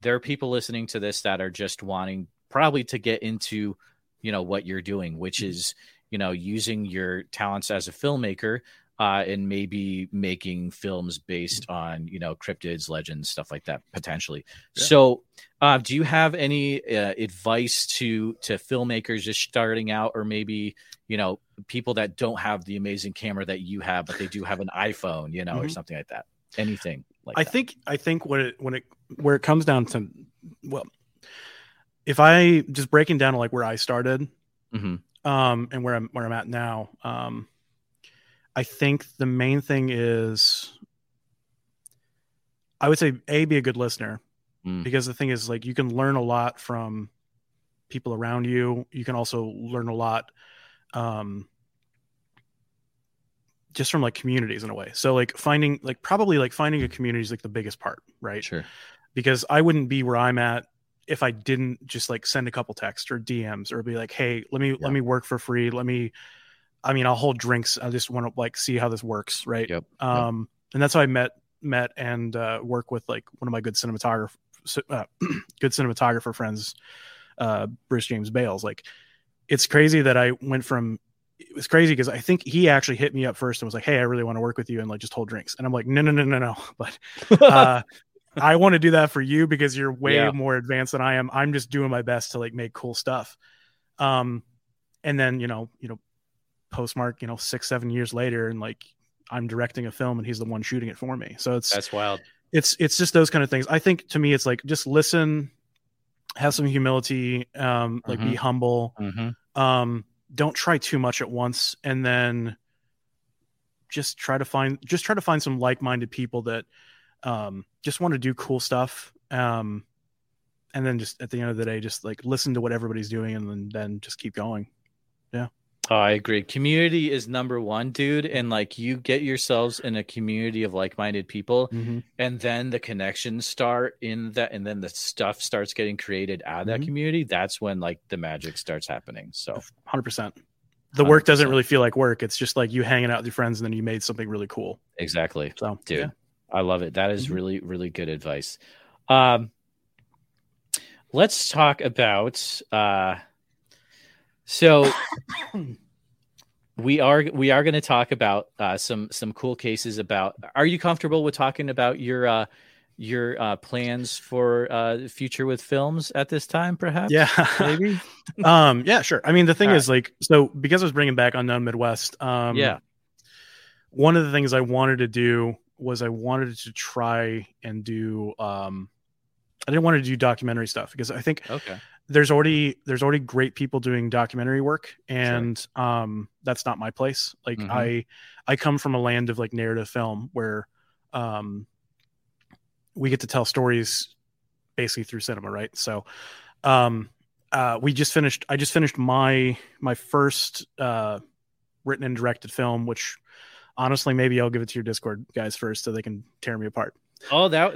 there are people listening to this that are just wanting probably to get into you know what you're doing which Mhm. is you know using your talents as a filmmaker uh, and maybe making films based on you know cryptids, legends, stuff like that potentially. Yeah. So, uh, do you have any uh, advice to to filmmakers just starting out, or maybe you know people that don't have the amazing camera that you have, but they do have an iPhone, you know, or Mhm. something like that? Anything like I that? think I think when it when it where it comes down to well, if I just breaking down like where I started, hmm um, and where I'm where I'm at now, um, I think the main thing is I would say a be a good listener Mm. because the thing is like you can learn a lot from people around you. You can also learn a lot um, just from like communities in a way. So like finding like probably like finding a community is like the biggest part, right? Sure. Because I wouldn't be where I'm at if I didn't just like send a couple texts or DMs or be like, hey, let me Yeah. let me work for free. Let me I mean, I'll hold drinks. I just want to like see how this works, right? Yep. Um and that's how I met met and uh work with like one of my good cinematographer uh, good cinematographer friends, uh Bruce James Bales. Like it's crazy that I went from it was crazy because I think he actually hit me up first and was like, "Hey, I really want to work with you and like just hold drinks." And I'm like, "No, no, no, no, no." But uh, I want to do that for you because you're way Yeah. more advanced than I am. I'm just doing my best to like make cool stuff. Um, and then you know, you know, postmark, you know, six, seven years later, and like I'm directing a film and he's the one shooting it for me. So it's That's wild. it's it's just those kind of things. I think to me, it's like just listen, have some humility, um, like be humble, hmm um don't try too much at once and then just try to find just try to find some like-minded people that um just want to do cool stuff um and then just at the end of the day just like listen to what everybody's doing and then, then just keep going Oh, I agree. Community is number one, dude. And like you get yourselves in a community of like minded people, and then the connections start in that, and then the stuff starts getting created out of that Mhm. community. That's when like the magic starts happening. So 100% the work doesn't really feel like work it's just like you hanging out with your friends and then you made something really cool exactly. so dude yeah. I love it. That is Mhm. really really good advice. Um let's talk about uh so we are we are going to talk about uh some some cool cases about are you comfortable with talking about your uh your uh plans for uh future with films at this time perhaps? Yeah. Maybe? Um yeah sure. I mean the thing All is like so because i was bringing back unknown midwest um Yeah. one of the things i wanted to do was i wanted to try and do um i didn't want to do documentary stuff because i think okay. there's already there's already great people doing documentary work and um that's not my place. Like Mhm. i i come from a land of like narrative film where um we get to tell stories basically through cinema right? So um uh we just finished i just finished my my first uh written and directed film which honestly maybe i'll give it to your discord guys first so they can tear me apart. Oh that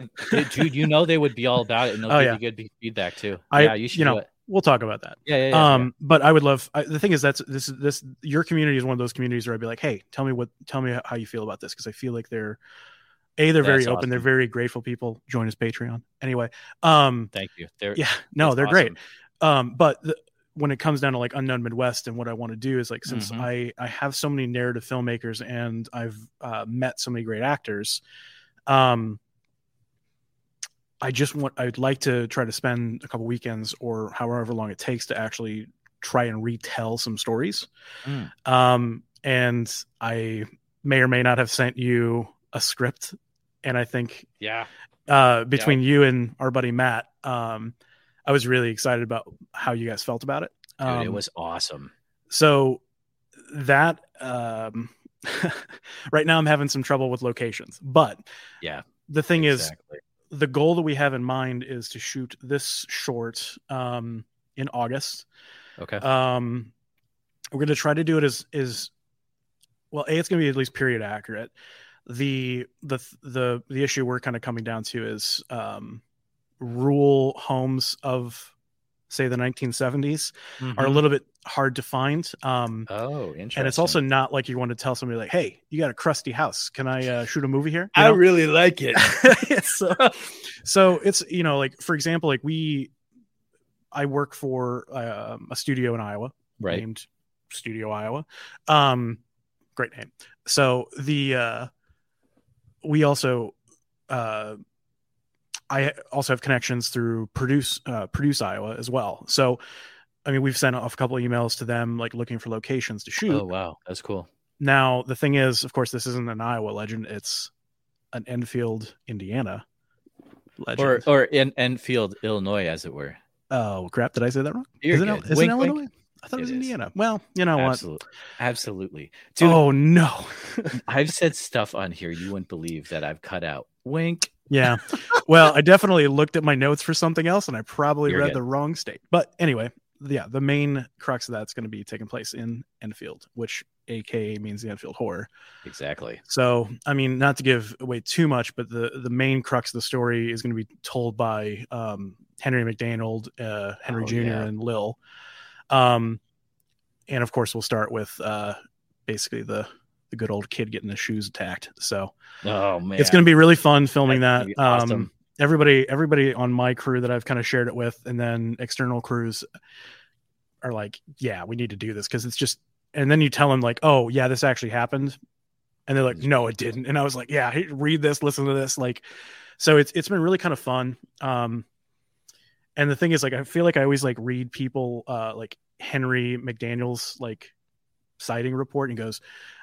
dude you know they would be all about it and they'll Oh, give yeah. you good feedback too. I- yeah you should you know, it. we'll talk about that. Yeah yeah, yeah, um but i would love I, the thing is that's this this your community is one of those communities where i'd be like hey tell me what tell me how you feel about this because i feel like they're a they're very That's open they're very grateful people. Join us patreon. Anyway um Thank you. They're, yeah no they're great. um but the, when it comes down to like unknown midwest and what i want to do is like since Mhm. i i have so many narrative filmmakers and i've uh, met so many great actors um i just want i'd like to try to spend a couple weekends or however long it takes to actually try and retell some stories Mm. um and i may or may not have sent you a script and i think Yeah. uh, between you and our buddy Matt. Um, I was really excited about how you guys felt about it. Dude, Um, it was awesome. so that um, right now I'm having some trouble with locations, but Yeah. the thing is the goal that we have in mind is to shoot this short um, in August. Okay. Um, we're going to try to do it as is well. A, it's going to be at least period accurate. The the the the issue we're kind of coming down to is um, rural homes of say the 1970s are a Mhm. little bit hard to find. Um, Oh, interesting. and it's also not like you want to tell somebody like, "Hey, you got a crusty house. Can I uh, shoot a movie here?" You know? really like it. so, so it's you know like for example like we i work for um, a studio in iowa right. named studio iowa um great name. So the uh, we also uh, I also have connections through Produce uh, Produce Iowa as well. So I mean, we've sent off a couple of emails to them, like looking for locations to shoot. Oh wow, that's cool. Now the thing is, of course, this isn't an Iowa legend; it's an Enfield, Indiana legend. Or or in Enfield, Illinois, as it were. oh crap! Did I say that wrong? You're is it, Wink, it wink. Illinois? I thought it, It was is. Indiana. Well, you know what? Absolutely, absolutely. Dude. Oh no! I've said stuff on here you wouldn't believe that I've cut out. Wink. Yeah. Well, I definitely looked at my notes for something else and I probably You're read good. the wrong state. But anyway, yeah, the main crux of that's going to be taking place in Enfield, which aka means the Enfield horror. Exactly. So, I mean, not to give away too much, but the the main crux of the story is going to be told by um, Henry McDonald, uh, Henry Oh, Jr., yeah. and Lil. Um, and of course, we'll start with uh, basically the the good old kid getting the shoes attacked. So Oh man, it's going to be really fun filming That's that. be Um, everybody, everybody on my crew that I've kind of shared it with, and then external crews are like, "Yeah, we need to do this because it's just." And then you tell them like, "Oh, yeah, this actually happened," and they're like, "No, it didn't." And I was like, "Yeah, read this, listen to this." Like, so it's it's been really kind of fun. Um, and the thing is, like, I feel like I always like read people uh like Henry McDaniel's like sighting report and goes,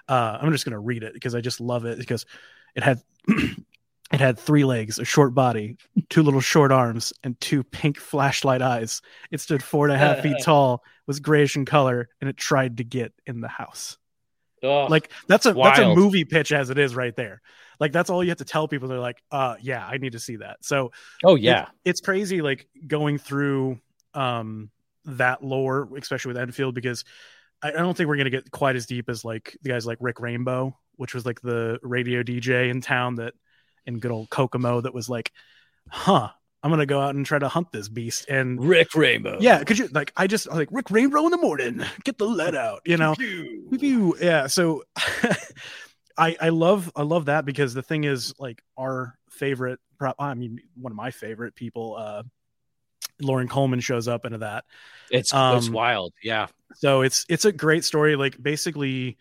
uh, I'm just gonna read it because I just love it because it had it had three legs, a short body, two little short arms, and two pink flashlight eyes. It stood four and a half feet tall, was grayish in color, and it tried to get in the house. Oh, Like that's a that's a movie pitch as it is right there. Like that's all you have to tell people. They're like, uh, yeah, I need to see that. So oh yeah, it's crazy like going through um that lore especially with enfield because i, I don't think we're going to get quite as deep as like the guys like rick rainbow which was like the radio dj in town that in good old kokomo that was like huh i'm going to go out and try to hunt this beast and Rick Rainbow. yeah could you like i just like rick rainbow in the morning get the lead out you know Pew. yeah so i i love i love that because the thing is like our favorite prop i mean one of my favorite people uh loren coleman shows up into that it's it's Um, wild. Yeah, so it's it's a great story. Like basically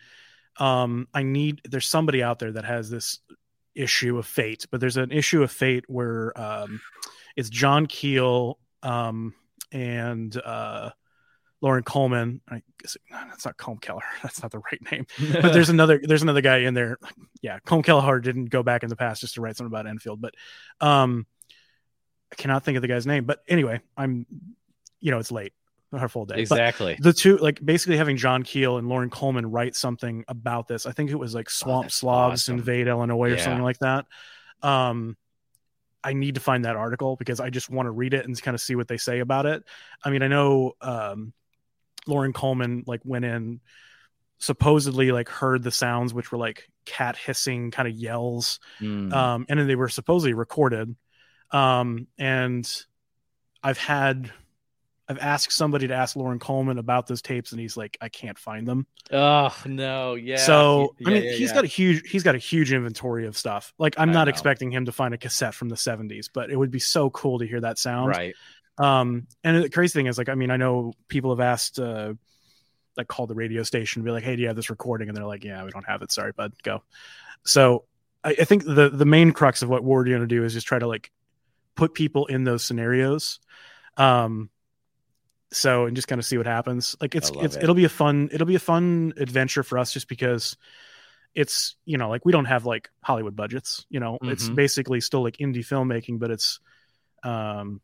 um i need there's somebody out there that has this issue of fate but there's an issue of fate where um it's john keel um and uh loren coleman. I guess no, that's not colm keller that's not the right name. But there's another there's another guy in there. Yeah colm kelleher didn't go back in the past just to write something about enfield but um i cannot think of the guy's name. But anyway i'm you know it's late our full day exactly. the two like basically having John Keel and Loren Coleman write something about this. I think it was like Swamp Oh, Slobs awesome. invade Illinois or something like that. Um I need to find that article because I just want to read it and kind of see what they say about it. I mean, I know um Loren Coleman like went in supposedly like heard the sounds which were like cat hissing kind of yells Mm. um, and then they were supposedly recorded. Um, and I've had, I've asked somebody to ask Loren Coleman about those tapes, and he's like, I can't find them. oh no, yeah. so Yeah, I mean, yeah, he's yeah. got a huge, he's got a huge inventory of stuff. Like I'm I not know. expecting him to find a cassette from the '70s, but it would be so cool to hear that sound. right. Um, and the crazy thing is, like, I mean, I know people have asked, uh, like, called the radio station, and be like, "Hey, do you have this recording?" And they're like, "Yeah, we don't have it. Sorry, bud. Go." So, I, I think the the main crux of what we're going to do is just try to like put people in those scenarios. Um, so and just kind of see what happens. Like, it's it's it. it'll be a fun it'll be a fun adventure for us, just because it's you know like we don't have like Hollywood budgets. You know, it's Mhm. basically still like indie filmmaking, but it's um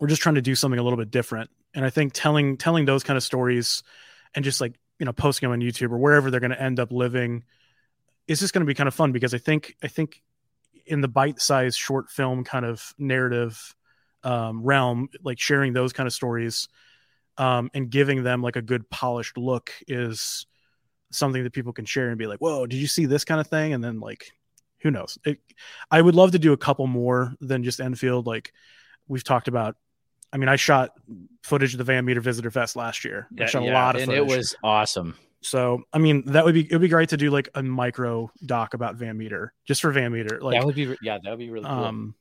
we're just trying to do something a little bit different and i think telling telling those kind of stories and just like you know posting them on youtube or wherever they're going to end up living is just going to be kind of fun because i think i think in the bite-sized short film kind of narrative um, realm like sharing those kind of stories um, and giving them like a good polished look is something that people can share and be like whoa did you see this kind of thing and then like who knows it, i would love to do a couple more than just enfield like we've talked about I mean, I shot footage of the Van Meter Visitor Fest last year. I Yeah, a lot of and footage. it was awesome. so. I mean, that would be it would be great to do like a micro doc about Van Meter, just for Van Meter. Like, that would be yeah, that would be really cool. um,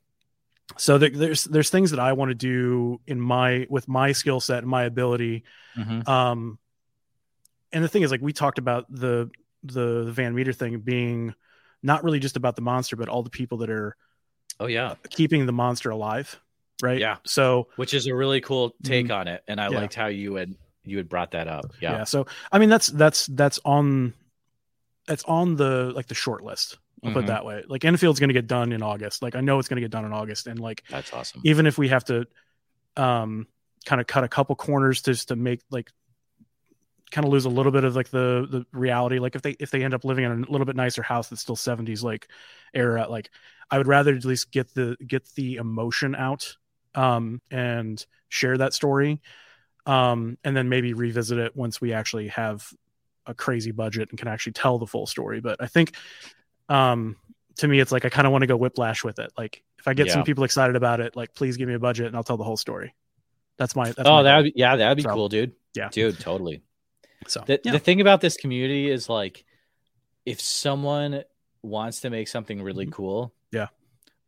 so there, there's there's things that I want to do in my with my skill set and my ability. Mhm. Um, and the thing is, like we talked about the the, the Van Meter thing being not really just about the monster, but all the people that are Oh yeah, keeping the monster alive, right? Yeah. So which is a really cool take Mhm. on it, and I Yeah. liked how you had you had brought that up. yeah. Yeah, So I mean, that's that's that's on that's on the like the short list. I'll put it Mhm. that way. Like Enfield's going to get done in August. Like I know it's going to get done in August, and like that's awesome. even if we have to um kind of cut a couple corners just to make like kind of lose a little bit of like the the reality like if they if they end up living in a little bit nicer house that's still 70s like era like i would rather at least get the get the emotion out um and share that story um and then maybe revisit it once we actually have a crazy budget and can actually tell the full story but i think um to me it's like i kind of want to go whiplash with it like if i get some people excited about it like please give me a budget and i'll tell the whole story that's my that's oh, that would yeah, that'd be So, cool, dude. yeah. dude, totally. so The, yeah. the thing about this community is like, if someone wants to make something really Mhm. cool, Yeah.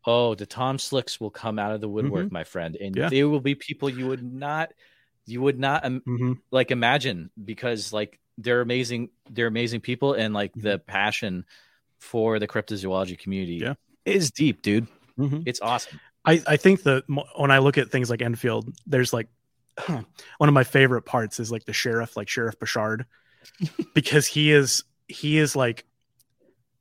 Oh, the Tom Slicks will come out of the woodwork, my friend, and Mm-hmm. Yeah. they will be people you would not, you would not um, Mhm. like imagine because like they're amazing, they're amazing people, and like the passion for the cryptozoology community Mm-hmm. Yeah. is deep, dude. Mhm. It's awesome. I, I think that when I look at things like Enfield, there's like one of my favorite parts is like the sheriff, like Sheriff Bashard, because he is he is like,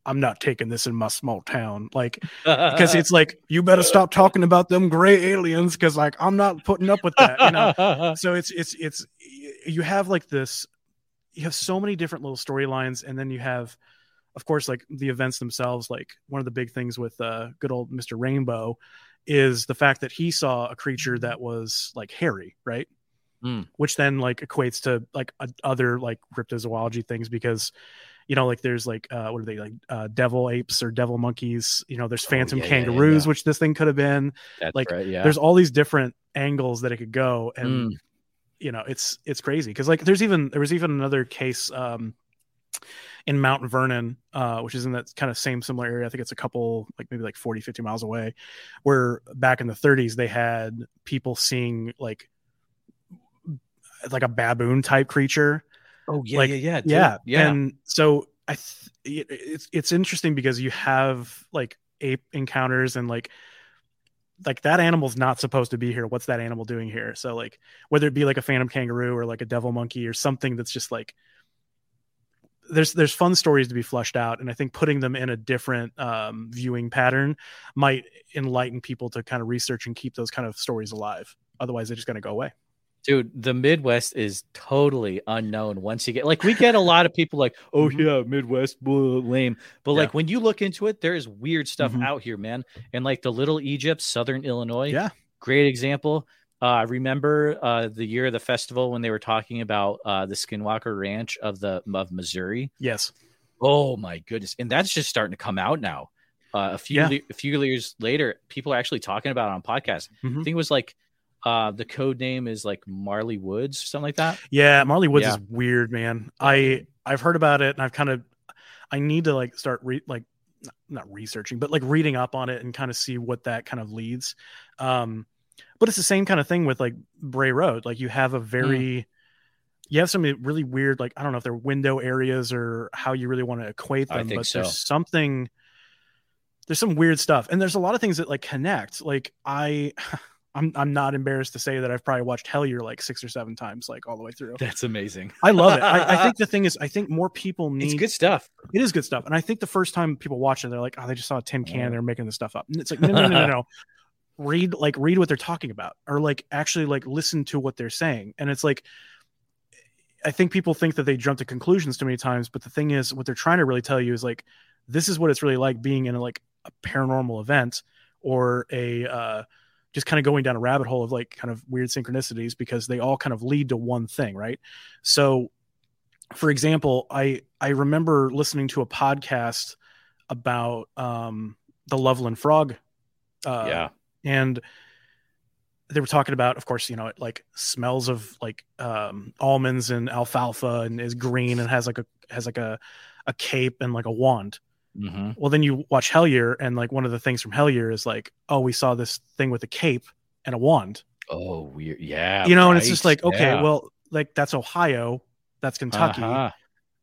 I'm not taking this in my small town, like because it's like you better stop talking about them gray aliens because like I'm not putting up with that, you know. so it's it's it's you have like this you have so many different little storylines and then you have of course like the events themselves like one of the big things with uh good old mr rainbow is the fact that he saw a creature that was like hairy right Mm. which then like equates to like a, other like cryptozoology things because you know like there's like uh what are they like uh devil apes or devil monkeys you know there's phantom Oh, yeah, yeah, yeah, kangaroos yeah. which this thing could have been That's like, right. Yeah. there's all these different angles that it could go and Mm. you know it's it's crazy because like there's even there was even another case um in mount vernon uh which is in that kind of same similar area. I think it's a couple like maybe like 40 50 miles away where back in the 30s they had people seeing like like a baboon type creature. Oh yeah, like, yeah, yeah, dude. yeah. Yeah. and so i th- it's it's interesting because you have like ape encounters and like like that animal's not supposed to be here. What's that animal doing here? So like whether it be like a phantom kangaroo or like a devil monkey or something that's just like there's there's fun stories to be flushed out and i think putting them in a different um, viewing pattern might enlighten people to kind of research and keep those kind of stories alive otherwise they're just going to go away dude the midwest is totally unknown once you get like we get a lot of people like oh Mhm. yeah midwest blah, lame but Yeah. like when you look into it there is weird stuff Mhm. out here man and like the little egypt southern illinois Yeah. great example uh, I remember uh, the year of the festival when they were talking about uh, the Skinwalker Ranch of the of Missouri. yes Oh my goodness! And that's just starting to come out now. Uh, a few Yeah. le- a few years later, people are actually talking about it on podcasts. I Mhm. think it was like uh, the code name is like Marley Woods, something like that. Yeah, Marley Woods Yeah. is weird, man. I I've heard about it and I've kind of I need to like start re- like not- not researching, but like reading up on it and kind of see what that kind of leads. Um but it's the same kind of thing with like Bray Road. Like you have a very mm. you have some really weird like I don't know if they're window areas or how you really want to equate them, but so. there's something there's some weird stuff and there's a lot of things that like connect. Like I I'm I'm not embarrassed to say that I've probably watched Hellier like six or seven times, like all the way through. That's amazing. I love it. I, I think the thing is, I think more people need. It's good stuff. It is good stuff, and I think the first time people watch it, they're like, "Oh, they just saw a tin can. They're making this stuff up." And it's like, no, no, no, no, no. Read like read what they're talking about, or like actually like listen to what they're saying. And it's like, I think people think that they jump to conclusions too many times, but the thing is, what they're trying to really tell you is like, this is what it's really like being in a, like a paranormal event or a uh, just kind of going down a rabbit hole of like kind of weird synchronicities because they all kind of lead to one thing, right? So, for example, I I remember listening to a podcast about um, the Loveland Frog, uh, yeah. And they were talking about, of course, you know, it like smells of like um, almonds and alfalfa and is green and has like a has like a a cape and like a wand. hmm Well, then you watch Hellier, and like one of the things from Hellier is like, oh, we saw this thing with a cape and a wand, Oh, weird. Yeah. you know, and it's just like, okay, Yeah. well, like that's Ohio, that's Kentucky, Uh-huh.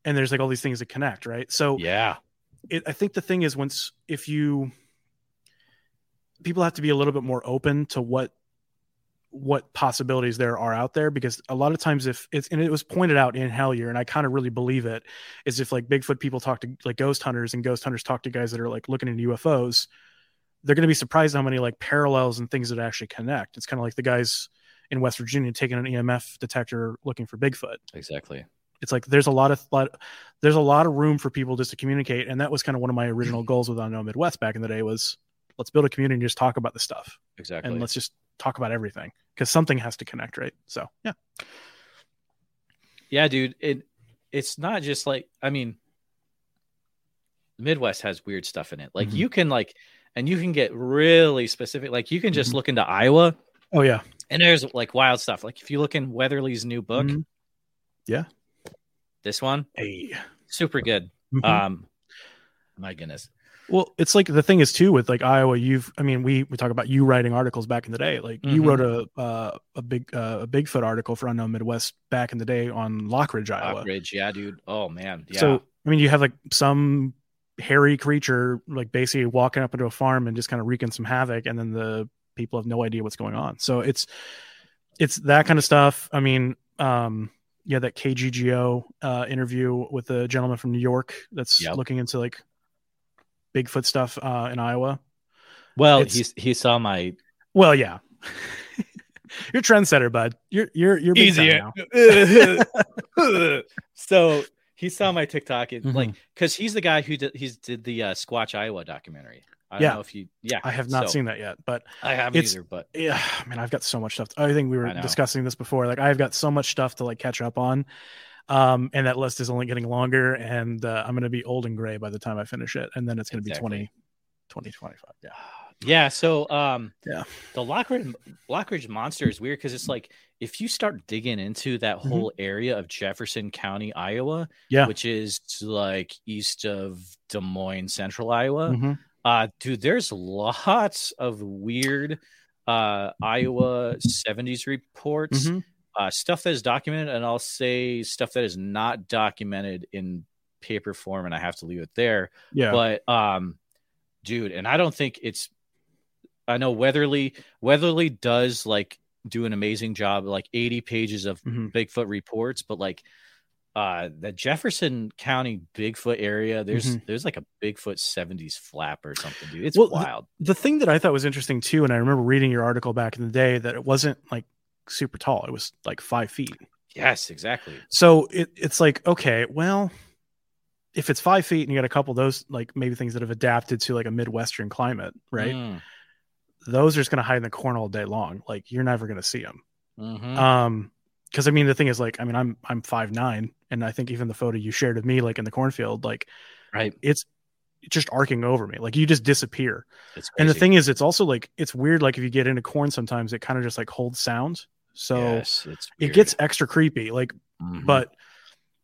and there's like all these things that connect, right? So Yeah. it, I think the thing is once if you people have to be a little bit more open to what what possibilities there are out there because a lot of times if it's and it was pointed out in Hellier and I kind of really believe it is if like Bigfoot people talk to like ghost hunters and ghost hunters talk to guys that are like looking into UFOs they're going to be surprised how many like parallels and things that actually connect it's kind of like the guys in West Virginia taking an EMF detector looking for Bigfoot Exactly. it's like there's a lot of lot there's a lot of room for people just to communicate and that was kind of one of my original goals with unknown midwest back in the day was let's build a community and just talk about the stuff Exactly. and let's just talk about everything because something has to connect right so yeah Yeah, dude. It it's not just like I mean, Midwest has weird stuff in it. Like Mhm. you can like, and you can get really specific. Like you can just Mhm. look into Iowa, oh yeah and there's like wild stuff. Like if you look in Weatherly's new book, Mhm. Yeah. this one hey super good. Mhm. Um, my goodness. Well it's like the thing is too with like iowa you've i mean we we talk about you writing articles back in the day like you Mhm. wrote a uh, a big uh, a bigfoot article for unknown midwest back in the day on lockridge iowa Rockridge, yeah, dude. Oh man, yeah. So I mean, you have like some hairy creature like basically walking up into a farm and just kind of wreaking some havoc, and then the people have no idea what's going on. So it's it's that kind of stuff. I mean, um, yeah, that KGGO uh, interview with the gentleman from New York that's Yep. looking into like Bigfoot stuff uh, in Iowa. well, it's- he he saw my Well, yeah. You're trendsetter, bud. You're you're you're big Easier. now. so he saw my TikTok and Mhm. like because he's the guy who did he's did the uh, Squatch Iowa documentary. I don't Yeah. know if you yeah I have not so- seen that yet, but I haven't it's- either, but yeah man i've got so much stuff i think we were discussing this before like i've got so much stuff to like catch up on um and that list is only getting longer and uh, i'm gonna be old and gray by the time i finish it and then it's gonna Exactly. be 20 20 25 yeah yeah. So um Yeah. the Lockridge Lockridge monster is weird because it's like if you start digging into that whole area of Jefferson County, Iowa, Mm-hmm. Yeah. which is like east of Des Moines, Central Iowa, Mhm. Uh dude, there's lots of weird uh Iowa 70s reports, Mhm. Uh stuff that is documented, and I'll say stuff that is not documented in paper form, and I have to leave it there. yeah But um dude, and I don't think it's I know Weatherly Weatherly does like do an amazing job, like 80 pages of Mhm. Bigfoot reports, but like uh the Jefferson County Bigfoot area, there's there's like a Bigfoot 70s flap or something, dude. It's Mm-hmm. Well, the- wild. the thing that i thought was interesting too and i remember reading your article back in the day that it wasn't like super tall it was like five feet yes, exactly. so it, it's like okay well if it's five feet and you got a couple of those like maybe things that have adapted to like a midwestern climate right Mm, those are just going to hide in the corn all day long. Like you're never going to see them. mhm. Um, because I mean the thing is like I mean I'm I'm five nine, and I think even the photo you shared of me like in the cornfield, like right. it's just arcing over me. Like you just disappear. And the thing is, it's also like it's weird. Like if you get into corn, sometimes it kind of just like holds sound, so Yes, it gets extra creepy. Like, Mhm. but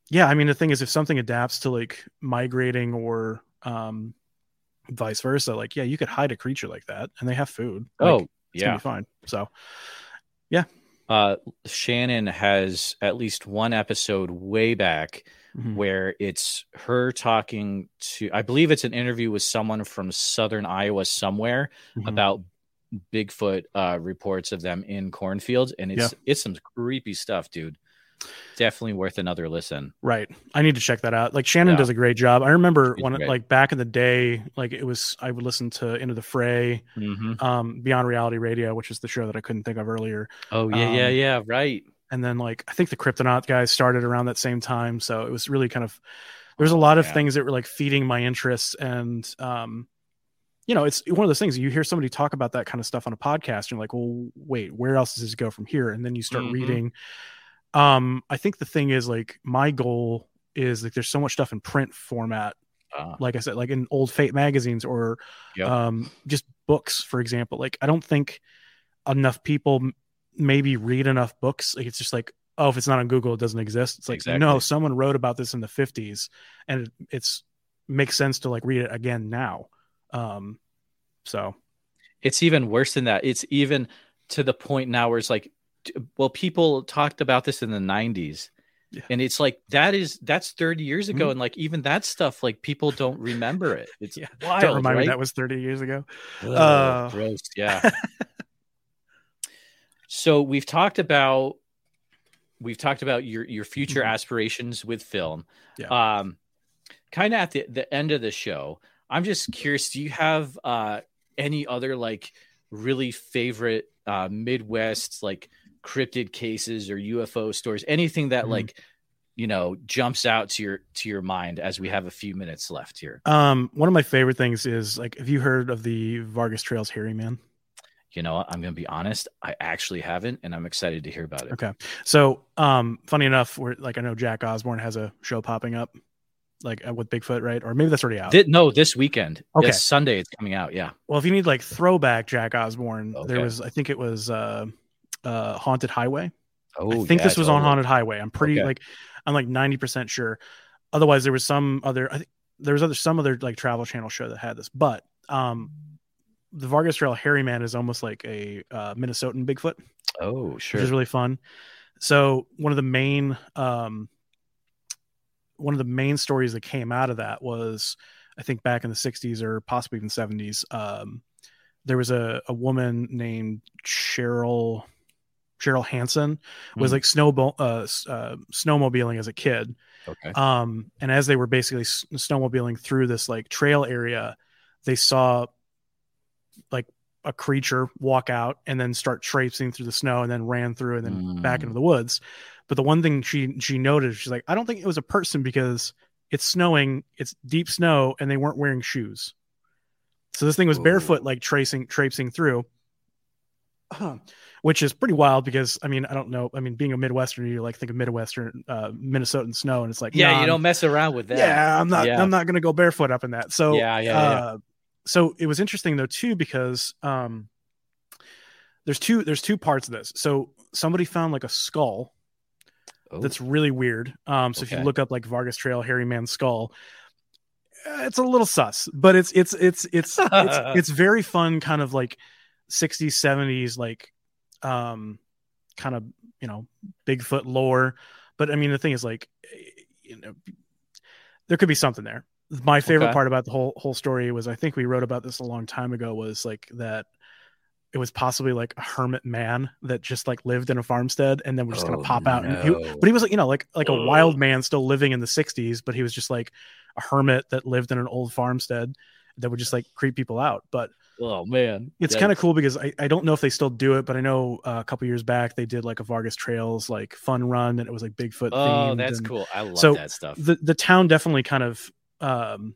yeah, I mean the thing is, if something adapts to like migrating or um vice versa, like yeah, you could hide a creature like that, and they have food. Like, oh yeah. be fine. So yeah. Uh Shannon has at least one episode way back mhm. where it's her talking to I believe it's an interview with someone from southern Iowa somewhere Mhm. about Bigfoot uh reports of them in cornfields and it's it's some creepy stuff, dude. Definitely worth another listen. Right. I need to check that out. Like Shannon Yeah. does a great job. I remember She's when great. like back in the day, like it was I would listen to Into the Fray, Mm-hmm. um, Beyond Reality Radio, which is the show that I couldn't think of earlier. Oh yeah, yeah, Um, yeah, right. And then like I think the Cryptonaut guys started around that same time. So it was really kind of there's a lot of yeah. things that were like feeding my interests and um you know, it's one of those things you hear somebody talk about that kind of stuff on a podcast, and you're like, well, wait, where else does this go from here? And then you start Mhm. reading. Um, I think the thing is like my goal is like there's so much stuff in print format Uh, like I said, like in old Fate magazines or Yep. um, just books, for example. Like I don't think enough people m- maybe read enough books. Like it's just like, oh, if it's not on Google, it doesn't exist. It's like Exactly. no, someone wrote about this in the '50s, and it, it's makes sense to like read it again now. Um, so it's even worse than that. It's even to the point now where it's like, well, people talked about this in the 90s Yeah. And it's like that is that's 30 years ago, Mhm. and like even that stuff, like people don't remember it. It's Yeah. wild, Don't remind right? me that was 30 years ago. Ugh, uh, gross. Yeah. so we've talked about we've talked about your your future Mhm. aspirations with film. Yeah. Um, kind of at the the end of the show, I'm just curious. Do you have uh any other like really favorite uh Midwest like cryptid cases or UFO stories? Anything that Mhm. like you know jumps out to your to your mind as we have a few minutes left here. Um, one of my favorite things is like, have you heard of the Vergas Trails Hairy Man? You know, what? I'm going to be honest. I actually haven't, and I'm excited to hear about it. Okay. So, um, funny enough, we're like, I know Jack Osbourne has a show popping up, like uh, with Bigfoot, right? Or maybe that's already out. Thi- no, this weekend. Okay. Yes, Sunday it's coming out. Yeah. well, if you need like throwback Jack Osbourne, there was, I think it was, uh, uh, Haunted Highway. Oh, I think yeah, this was on. Haunted Highway. I'm pretty Okay. like, I'm like 90% sure. Otherwise, there was some other, I think there was other, some other like travel channel show that had this, but, um, the Vergas Trail Hairy Man is almost like a uh, Minnesotan Bigfoot. Oh, sure. which is really fun. So one of the main um, one of the main stories that came out of that was, I think back in the '60s or possibly even '70s, um, there was a, a woman named Cheryl Cheryl Hanson was Mhm. like snow uh, uh, snowmobiling as a kid, okay. um, and as they were basically s- snowmobiling through this like trail area, they saw like a creature walk out and then start traipsing through the snow and then ran through and then back Mm. into the woods. But the one thing she she noted, she's like, I don't think it was a person because it's snowing, it's deep snow, and they weren't wearing shoes. So this thing was Ooh. barefoot, like tracing traipsing through. Which is pretty wild because I mean I don't know I mean being a Midwesterner you like think of Midwestern uh, Minnesotan snow and it's like yeah, nah, you I'm- don't mess around with that. yeah, I'm not. Yeah. I'm not going to go barefoot up in that. So Yeah, yeah, yeah. uh, So it was interesting though too because um, there's two there's two parts of this. So somebody found like a skull Oh, that's really weird. Um, so if you look up like Vergas Trail Hairy Man skull, uh, it's a little sus, but it's it's it's it's it's, it's very fun, kind of like 60s 70s like um kind of you know Bigfoot lore. But I mean the thing is like eh, you know there could be something there. My favorite Okay. part about the whole whole story was I think we wrote about this a long time ago was like that it was possibly like a hermit man that just like lived in a farmstead and then we're just Oh, gonna pop out and he, but he was like you know like like a wild man still living in the 60s but he was just like a hermit that lived in an old farmstead that would just like creep people out but oh man, it's kind of cool because I, I don't know if they still do it but i know uh, a couple years back they did like a vergas trails like fun run and it was like bigfoot Oh, themed that's and cool. I love so that stuff. the, the town definitely kind of um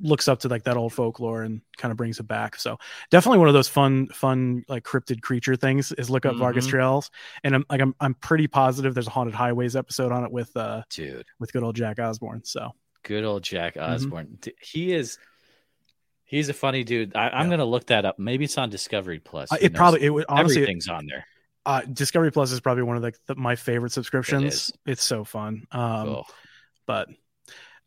looks up to like that old folklore and kind of brings it back so definitely one of those fun fun like cryptid creature things is look up vergas Mhm. trails and i'm like I'm, I'm pretty positive there's a haunted highways episode on it with uh Dude, with good old jack osbourne so good old Jack Mm-hmm. Osbourne. He is. He's a funny dude. I, I'm Yeah. gonna look that up. Maybe it's on Discovery Plus. uh, it knows? probably it would honestly everything's on there. uh discovery plus is probably one of like the, my favorite subscriptions it's so fun um oh, but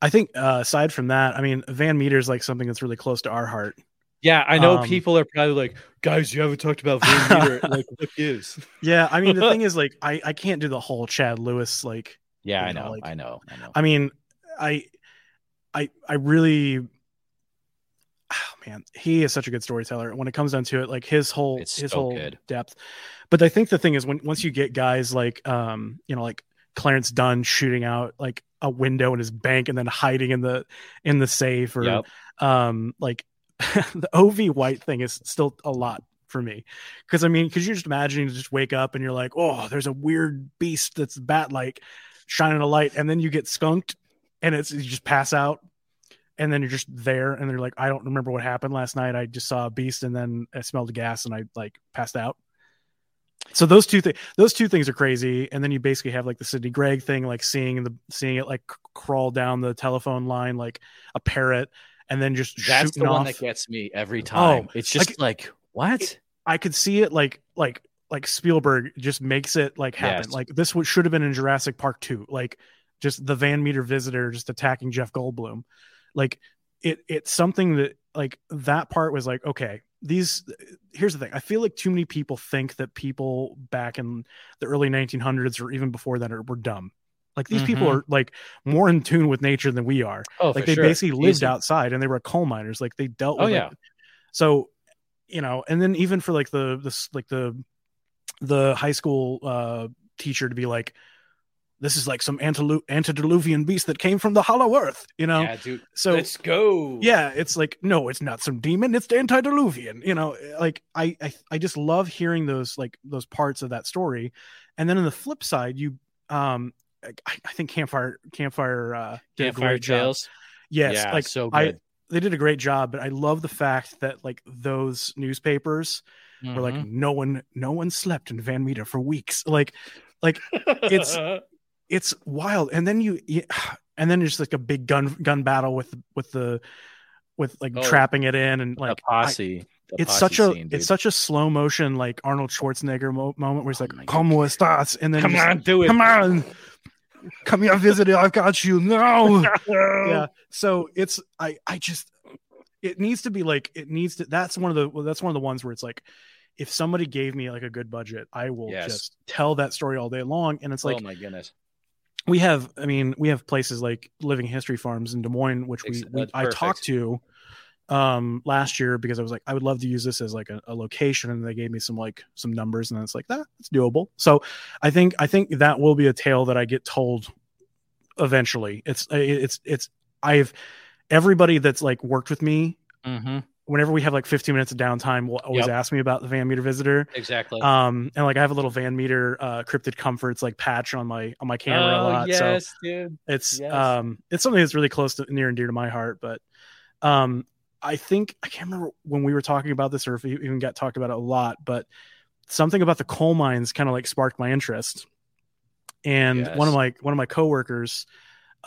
i think uh aside from that i mean van meter is like something that's really close to our heart yeah, I know um, people are probably like, guys, you haven't talked about Van Meter. like, what gives? yeah i mean the thing is like i i can't do the whole chad lewis like Yeah, I know, know, like- I know, I know. I mean, I, I, I really, oh man, he is such a good storyteller. When it comes down to it, like his whole It's his so whole good. depth. But I think the thing is when once you get guys like, um, you know, like Clarence Dunn shooting out like a window in his bank and then hiding in the in the safe, or Yep. um, like the Ov White thing is still a lot for me because I mean, because you're just imagining to just wake up and you're like, oh, there's a weird beast that's bat like shining a light, and then you get skunked, and it's you just pass out, and then you're just there, and they're like, I don't remember what happened last night. I just saw a beast, and then I smelled gas, and I like passed out. So those two things, those two things are crazy, and then you basically have like the Sidney Gregg thing, like seeing the seeing it like c- crawl down the telephone line like a parrot, and then just That's the one off. that gets me every oh, time. oh, it's just Oh, like- like, what? I could see it like like like Spielberg just makes it like happen. Yes. Like this should have been in Jurassic Park 2. Like just the Van Meter visitor just attacking Jeff Goldblum. Like it it's something that like that part was like okay, these here's the thing i feel like too many people think that people back in the early 1900s or even before that are, were dumb like these people Mhm. are like more in tune with nature than we are Oh, like they sure. basically lived Easy. outside and they were coal miners like they dealt Oh, with yeah. it. so you know and then even for like the this like the the high school uh teacher to be like this is like some antelu- antediluvian beast that came from the hollow earth you know Yeah, dude. so Let's go. yeah it's like no it's not some demon it's the antediluvian you know like I, I i just love hearing those like those parts of that story and then on the flip side you um i, I think campfire campfire uh did Campfire great job. Tales. yes yeah, like so I- good. they did a great job but i love the fact that like those newspapers were like Mhm. no one no one slept in van meter for weeks Like like it's- it's wild and then you, you and then there's like a big gun gun battle with with the with like Oh. trapping it in and like I- posse. the it's posse such a scene, it's such a slow motion like Arnold Schwarzenegger mo- moment where he's Oh like my "Como estás?" and then Come on, do it. come on, come here, visit it. I've got you. No, yeah. So it's I I just it needs to be like it needs to. That's one of the well, that's one of the ones where it's like if somebody gave me like a good budget, I will Yes. just tell that story all day long. And it's oh like oh my goodness. We have i mean we have places like living history farms in des moines which we, we i talked to um last year because i was like i would love to use this as like a, a location and they gave me some like some numbers and it's like that it's doable. So i think i think that will be a tale that i get told eventually. It's it's it's i've everybody that's like worked with me Mm-hmm. Whenever we have like 15 minutes of downtime will always Yep. ask me about the van meter visitor Exactly. um and like i have a little van meter uh cryptid comforts like patch on my on my camera a oh lot so yes, dude. it's Yes. um it's something that's really close to near and dear to my heart but um i think i can't remember when we were talking about this or if we even got talked about it a lot but something about the coal mines kind of like sparked my interest and one of my one of my coworkers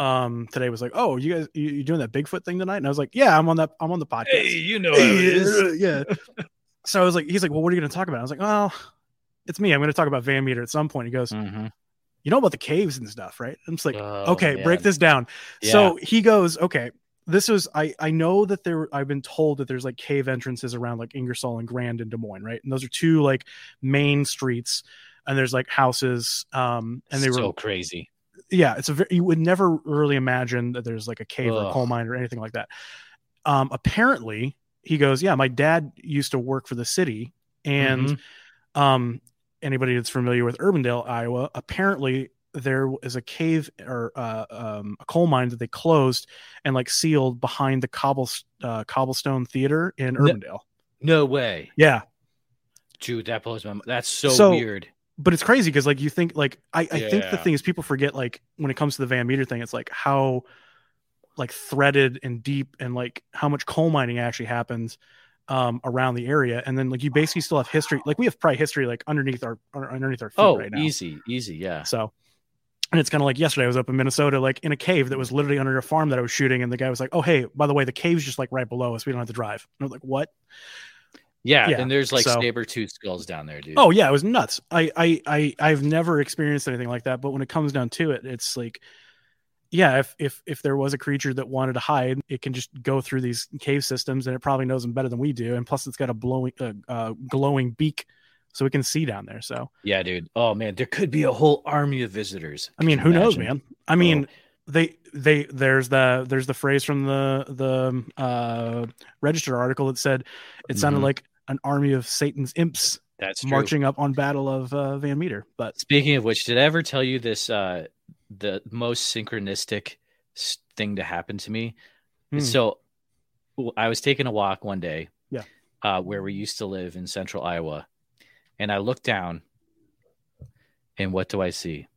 um today was like oh you guys you, you doing that bigfoot thing tonight? And i was like yeah i'm on that i'm on the podcast. You know yeah so i was like he's like well what are you going to talk about? I was like well it's me. I'm going to talk about van meter at some point. He goes Mm-hmm. you know about the caves and stuff right? I'm just like Oh, okay break this down. So he goes okay this was i i know that there i've been told that there's like cave entrances around like ingersoll and grand and des moines right? And those are two like main streets and there's like houses um and they were so were crazy. Yeah it's a very, you would never really imagine that there's like a cave or a coal mine or anything like that um apparently he goes yeah my dad used to work for the city and Mhm. um anybody that's familiar with urbandale iowa apparently there is a cave or uh, um, a coal mine that they closed and like sealed behind the cobble uh, cobblestone theater in No- urbandale no way, yeah dude. That blows my. mind. That's so, So- weird. But it's crazy because like you think like I, I think the thing is people forget like when it comes to the Van Meter thing, it's like how like threaded and deep and like how much coal mining actually happens um around the area. And then like you basically still have history like we have probably history like underneath our underneath our feet Oh, right now. easy, easy. Yeah. so and it's kind of like yesterday I was up in Minnesota like in a cave that was literally under a farm that I was shooting and the guy was like oh hey by the way the cave's just like right below us. We don't have to drive. And I was like what Yeah, Yeah, and there's like so- saber tooth skulls down there, dude. Oh yeah, it was nuts. I, I I I've never experienced anything like that, but when it comes down to it, it's like yeah, if if if there was a creature that wanted to hide, it can just go through these cave systems and it probably knows them better than we do. And plus it's got a blowing uh, uh glowing beak so we can see down there. So, yeah, dude. Oh man, there could be a whole army of visitors. I mean, who you knows, man? I mean, they they there's the there's the phrase from the the uh register article that said it sounded Mhm. like an army of Satan's imps That's true. marching up on Battle of uh, Van Meter. But Speaking of which, did I ever tell you this? Uh, the most synchronistic thing to happen to me. Hmm. So, I was taking a walk one day. Yeah. Uh, where we used to live in central Iowa, and I look down, and what do I see?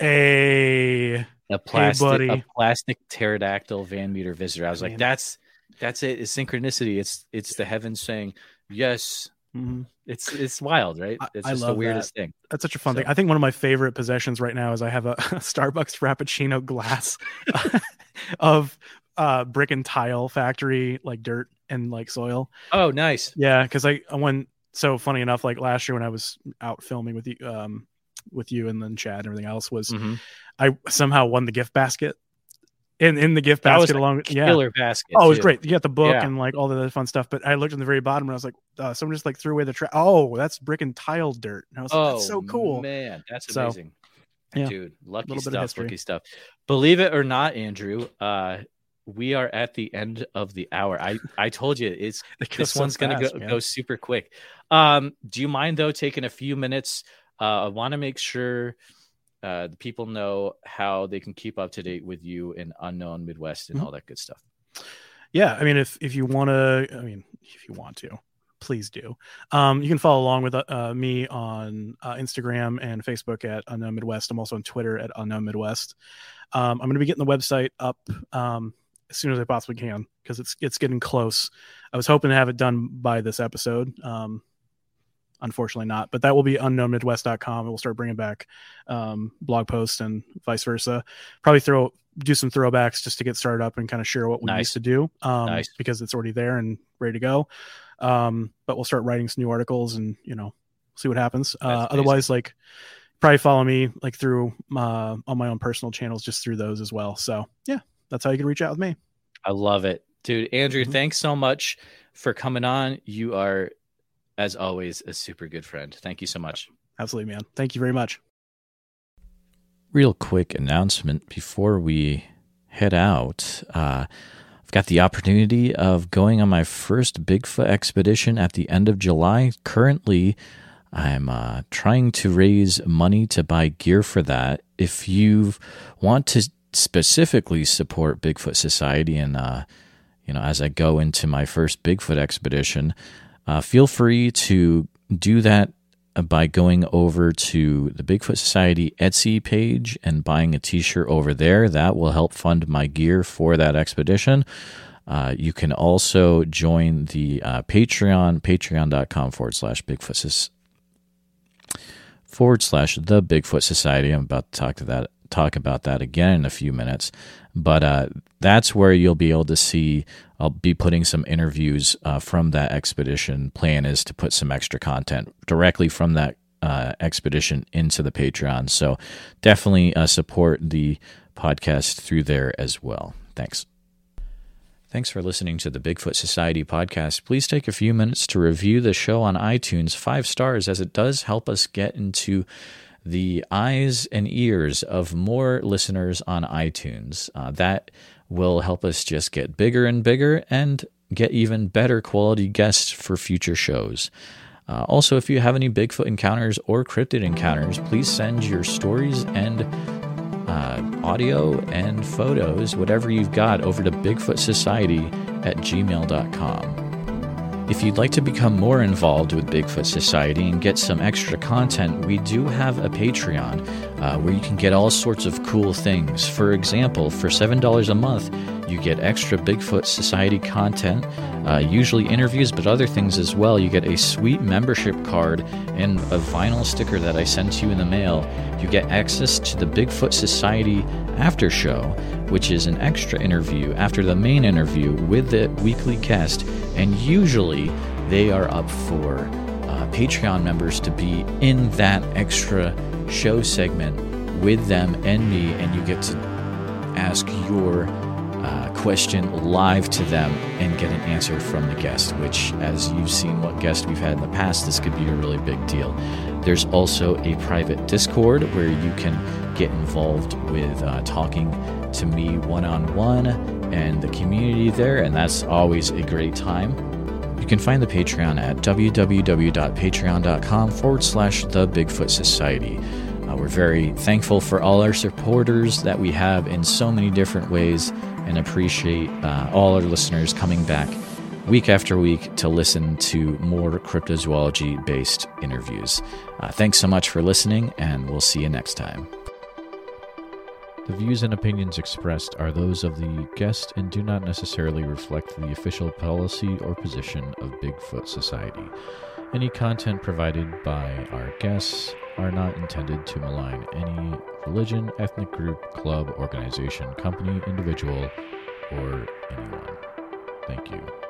a A plastic, buddy. a plastic pterodactyl Van Meter visitor. I was like, that's that's it. It's synchronicity. It's it's the heavens saying yes. Mhm. It's it's wild, right? It's I just the love weirdest thing. That's such a fun So- thing. I think one of my favorite possessions right now is I have a Starbucks Frappuccino glass of uh brick and tile factory like dirt and like soil. Oh, nice. Yeah, because I I went so funny enough like last year when I was out filming with you um with you and then Chad and everything else was Mhm. I somehow won the gift basket in in the gift basket along. Yeah. Killer basket. Oh, it was too. great. You got the book Yeah. and like all the other fun stuff. But I looked in the very bottom and I was like, uh, someone just like threw away the trash. Oh, that's brick and tile dirt. And I was like, Oh, that's so cool. man. That's So, amazing. yeah. Dude, lucky Little bit of stuff. Lucky stuff. Believe it or not, Andrew, uh, we are at the end of the hour. I, I told you it's this so one's gonna go, man. go super quick. Um, do you mind though taking a few minutes? Uh, I want to make sure uh, the people know how they can keep up to date with you in Unknown Midwest and Mhm. all that good stuff. Yeah, I mean, if if you want to, I mean, if you want to, please do. Um, you can follow along with uh, me on uh, Instagram and Facebook at Unknown Midwest. I'm also on Twitter at Unknown Midwest. Um, I'm going to be getting the website up um, as soon as I possibly can because it's it's getting close. I was hoping to have it done by this episode. Um, unfortunately not, but that will be unknownmidwest.com. It will start bringing back um, blog posts and vice versa. Probably throw do some throwbacks just to get started up and kind of share what we Nice. used to do um, Nice. because it's already there and ready to go. Um, but we'll start writing some new articles and you know see what happens. Uh, otherwise, like probably follow me like through uh, on my own personal channels, just through those as well. So yeah, that's how you can reach out with me. I love it. Dude, Andrew, Mhm. thanks so much for coming on. You are, as always, a super good friend. Thank you so much. Absolutely, man. Thank you very much. Real quick announcement before we head out. Uh, I've got the opportunity of going on my first Bigfoot expedition at the end of July. Currently, I'm uh, trying to raise money to buy gear for that. If you want to specifically support Bigfoot Society and uh, you know, as I go into my first Bigfoot expedition, uh, feel free to do that by going over to the Bigfoot Society Etsy page and buying a t shirt over there. That will help fund my gear for that expedition. Uh, you can also join the uh, Patreon, patreon.com forward slash Bigfoot forward slash the Bigfoot Society. I'm about to talk to that talk about that again in a few minutes. But uh, that's where you'll be able to see. I'll be putting some interviews uh, from that expedition. Plan is to put some extra content directly from that uh, expedition into the Patreon. So definitely uh, support the podcast through there as well. Thanks. Thanks for listening to the Bigfoot Society podcast. Please take a few minutes to review the show on iTunes, five stars, as it does help us get into the eyes and ears of more listeners on iTunes. Uh, that will help us just get bigger and bigger and get even better quality guests for future shows. Uh, also, if you have any Bigfoot encounters or cryptid encounters, please send your stories and uh, audio and photos, whatever you've got, over to Bigfoot Society at gmail.com. If you'd like to become more involved with Bigfoot Society and get some extra content, we do have a Patreon uh, where you can get all sorts of cool things. For example, for $7 a month, you get extra Bigfoot Society content, uh, usually interviews, but other things as well. You get a sweet membership card and a vinyl sticker that I send to you in the mail. You get access to the Bigfoot Society after show, which is an extra interview after the main interview with the weekly guest, and usually they are up for uh, Patreon members to be in that extra show segment with them and me, and you get to ask your uh, question live to them and get an answer from the guest, which, as you've seen what guest we've had in the past, this could be a really big deal. There's also a private Discord where you can get involved with uh, talking to me one on one and the community there, and that's always a great time. You can find the Patreon at www.patreon.com forward slash the Bigfoot Society. Uh, we're very thankful for all our supporters that we have in so many different ways and appreciate uh, all our listeners coming back week after week to listen to more cryptozoology based interviews. Uh, thanks so much for listening, and we'll see you next time. The views and opinions expressed are those of the guest and do not necessarily reflect the official policy or position of Bigfoot Society. Any content provided by our guests are not intended to malign any religion, ethnic group, club, organization, company, individual, or anyone. Thank you.